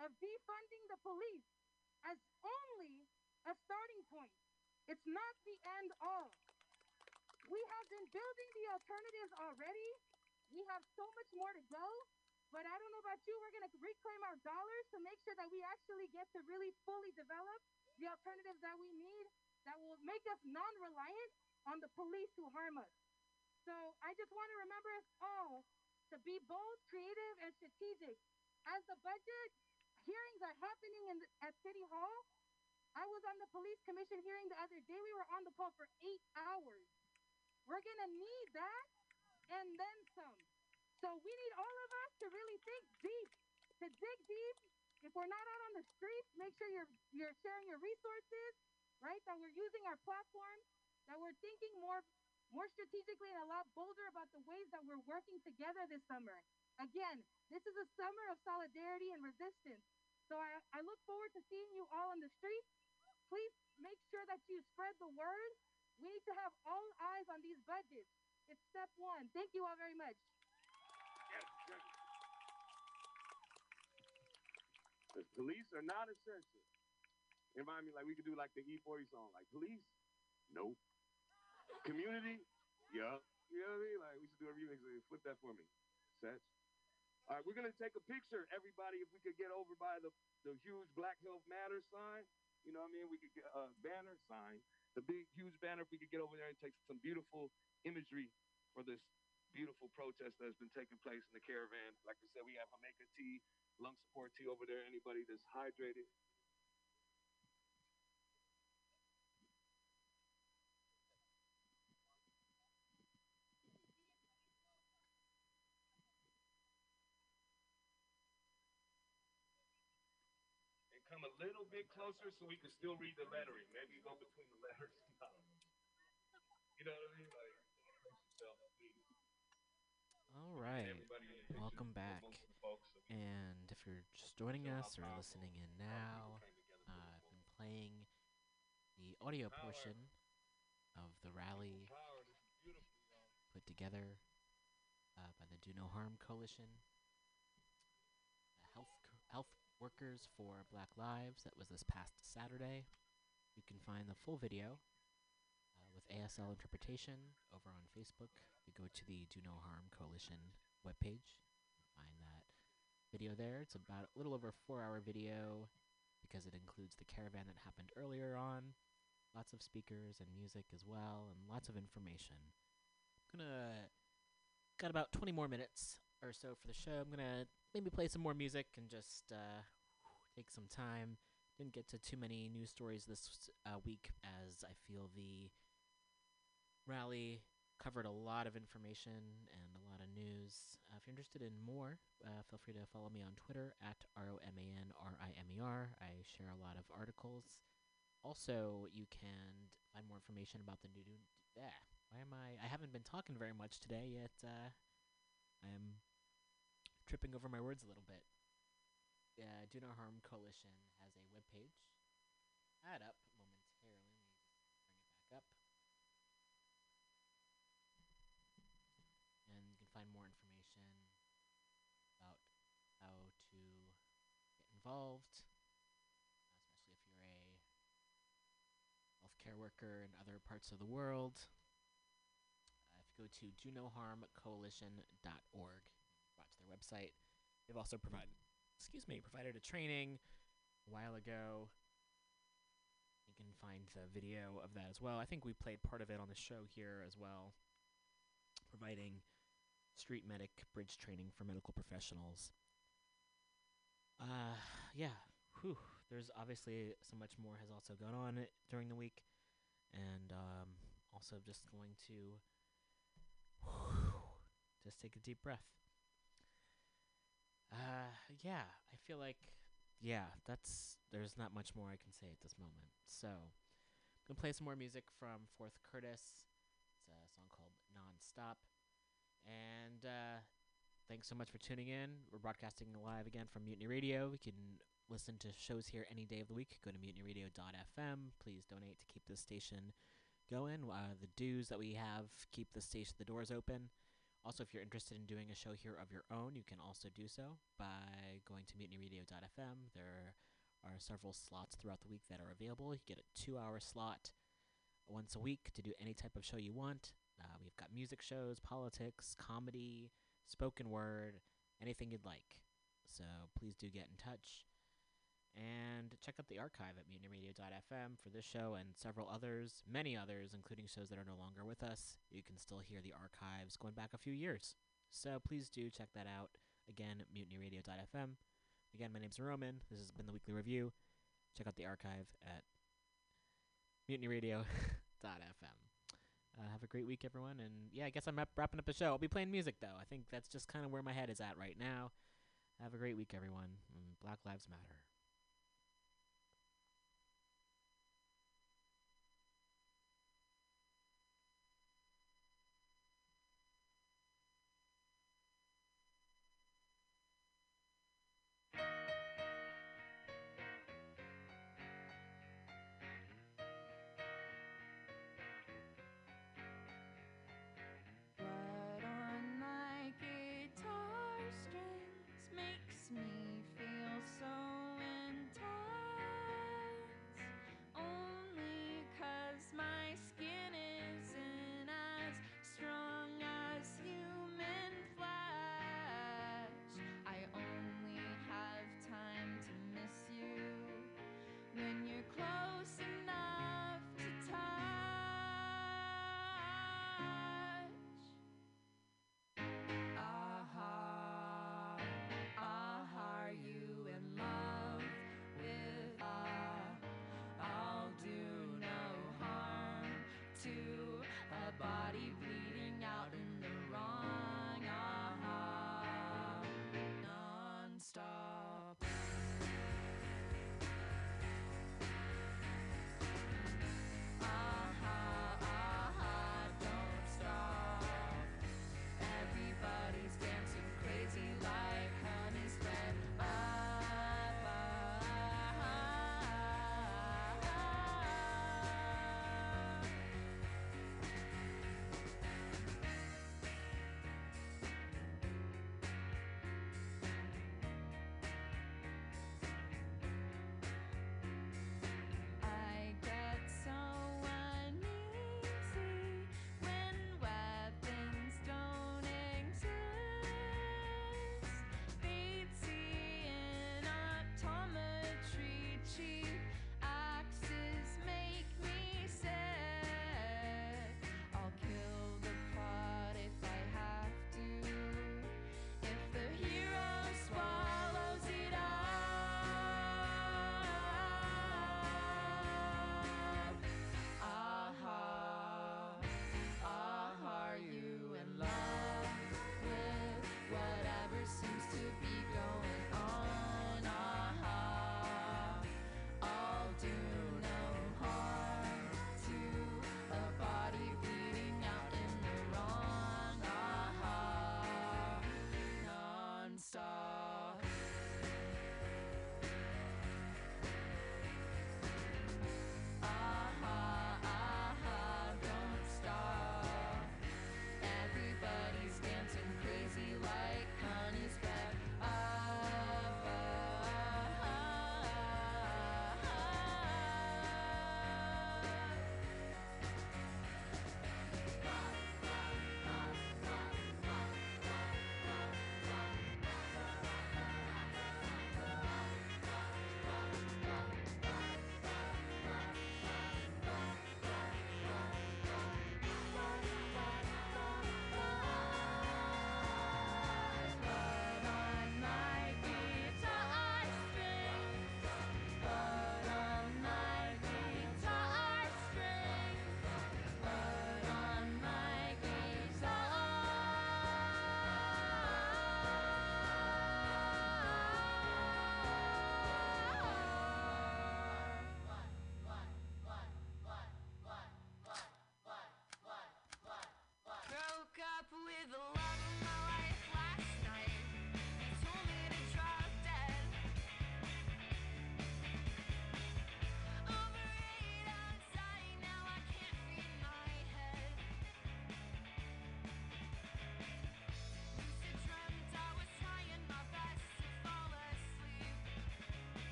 of defunding the police as only a starting point. It's not the end all. We have been building the alternatives already. We have so much more to go. But I don't know about you, we're going to reclaim our dollars to make sure that we actually get to really fully develop the alternatives that we need that will make us non reliant on the police who harm us. So I just want to remember us all to be bold, creative, and strategic. As the budget hearings are happening in the, at City Hall, I was on the police commission hearing the other day. We were on the call for eight hours. We're going to need that and then some. So we need all of us to really think deep, to dig deep. If we're not out on the streets, make sure you're you're sharing your resources, right? That we're using our platform, that we're thinking more more strategically and a lot bolder about the ways that we're working together this summer. Again, this is a summer of solidarity and resistance. So I, I look forward to seeing you all on the streets. Please make sure that you spread the word. We need to have all eyes on these budgets. It's step one. Thank you all very much. The police are not essential. Remind me like we could do like the E-40 song, like police, nope. Community, yeah. You know what I mean? Like we should do a remix. Flip that for me, Satch. All right, we're gonna take a picture, everybody. If we could get over by the the huge Black Health Matters sign, you know what I mean? We could get a banner sign, the big huge banner. If we could get over there and take some beautiful imagery for this beautiful protest that has been taking place in the caravan. Like I said, we have Jamaica tea, lung support tea over there. Anybody that's hydrated. Little bit closer so we can still read the lettering. Maybe go between the (laughs) letters. You know what I mean? Like, brace yourself, please. All right. Everybody in the picture, Welcome back. most of the folks, so we- And if you're just joining us or listening in now, uh, I've been playing the audio portion of the rally put together uh, by the Do No Harm Coalition, the health co- health workers for Black Lives. That was this past Saturday. You can find the full video uh, with ASL interpretation over on Facebook. You go to the Do No Harm Coalition webpage, find that video there. It's about a little over a four hour video because it includes the caravan that happened earlier on, lots of speakers and music as well, and lots of information. I'm gonna got about 20 more minutes or so for the show. I'm gonna maybe play some more music and just uh, take some time. Didn't get to too many news stories this uh, week as I feel the rally covered a lot of information and a lot of news. Uh, if you're interested in more, uh, feel free to follow me on Twitter at R O M A N R I M E R. I share a lot of articles. Also, you can find more information about the new. Yeah, why am I? I haven't been talking very much today yet. Uh, I'm tripping over my words a little bit. Uh, Do No Harm Coalition has a webpage. Add up momentarily. Bring it back up. And you can find more information about how to get involved, especially if you're a healthcare worker in other parts of the world. Uh, if you go to donoharmcoalition.org, watch their website. They've also provided, excuse me, provided a training a while ago. You can find the video of that as well. I think we played part of it on the show here as well, providing street medic bridge training for medical professionals. Uh, yeah, whew. There's obviously so much more has also gone on during the week, and um, also just going to just take a deep breath. Uh, yeah, I feel like, yeah, that's there's not much more I can say at this moment. So, I'm gonna play some more music from Fourth Curtis. It's a song called "Nonstop," and uh, thanks so much for tuning in. We're broadcasting live again from Mutiny Radio. You can listen to shows here any day of the week. Go to mutinyradio.fm. Please donate to keep this station going. Uh, the dues that we have keep the station the doors open. Also, if you're interested in doing a show here of your own, you can also do so by going to mutinyradio.fm. There are several slots throughout the week that are available. You get a two hour slot once a week to do any type of show you want. Uh, we've got music shows, politics, comedy, spoken word, anything you'd like. So please do get in touch. And check out the archive at mutinyradio.fm for this show and several others, many others, including shows that are no longer with us. You can still hear the archives going back a few years. So please do check that out. Again, mutinyradio.fm. Again, my name's Roman. This has been the weekly review. Check out the archive at mutinyradio.fm. Uh, have a great week, everyone. And yeah, I guess I'm wrap- wrapping up the show. I'll be playing music, though. I think that's just kind of where my head is at right now. Have a great week, everyone. And Black Lives Matter.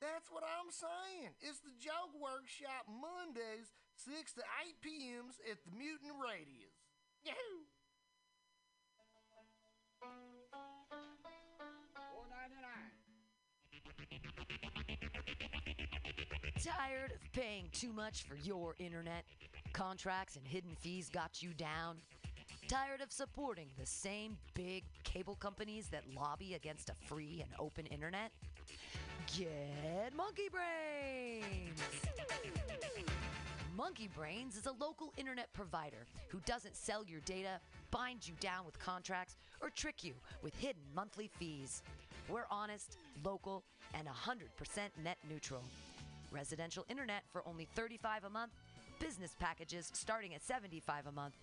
That's what I'm saying. It's the Joke Workshop Mondays, 6 to 8 p.m.s at the Mutant Radius. Yahoo! Four ninety nine. Tired of paying too much for your internet? Contracts and hidden fees got you down? Tired of supporting the same big cable companies that lobby against a free and open internet? Get Monkeybrains! Monkey Brains is a local internet provider who doesn't sell your data, bind you down with contracts, or trick you with hidden monthly fees. We're honest, local, and 100% net neutral. Residential internet for only 35 a month, business packages starting at 75 a month.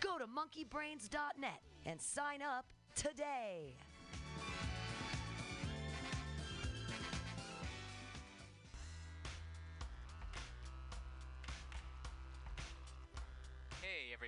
Go to monkeybrains.net and sign up today.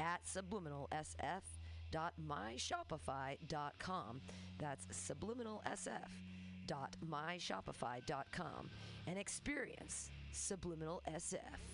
at subliminalsf.myshopify.com. That's subliminalsf.myshopify.com and experience Subliminal SF.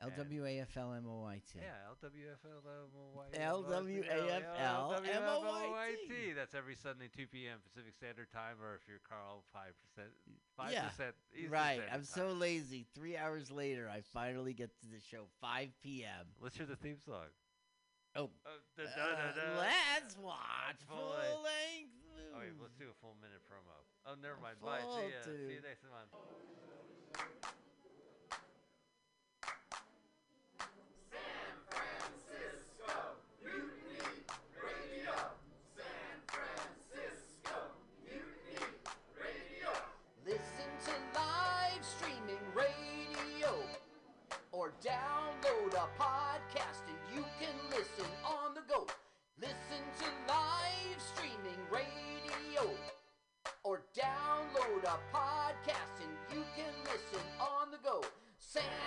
And- L W A F L M O Y T. Yeah, L W F L M O Y T. L W A F L M O Y T. That's every Sunday, 2 p.m. Pacific Standard Time, or if you're Carl, 5%. 5% Yeah. Eastern right. Standard I'm so lazy. Three hours later, I finally get to the show, 5 p.m. Let's hear the theme song. Oh. da, da, Uh, da, da. let's watch Full full length. length. Oh, wait, let's do a full minute promo. Oh, never mind. Bye. See ya. See you next month. Go.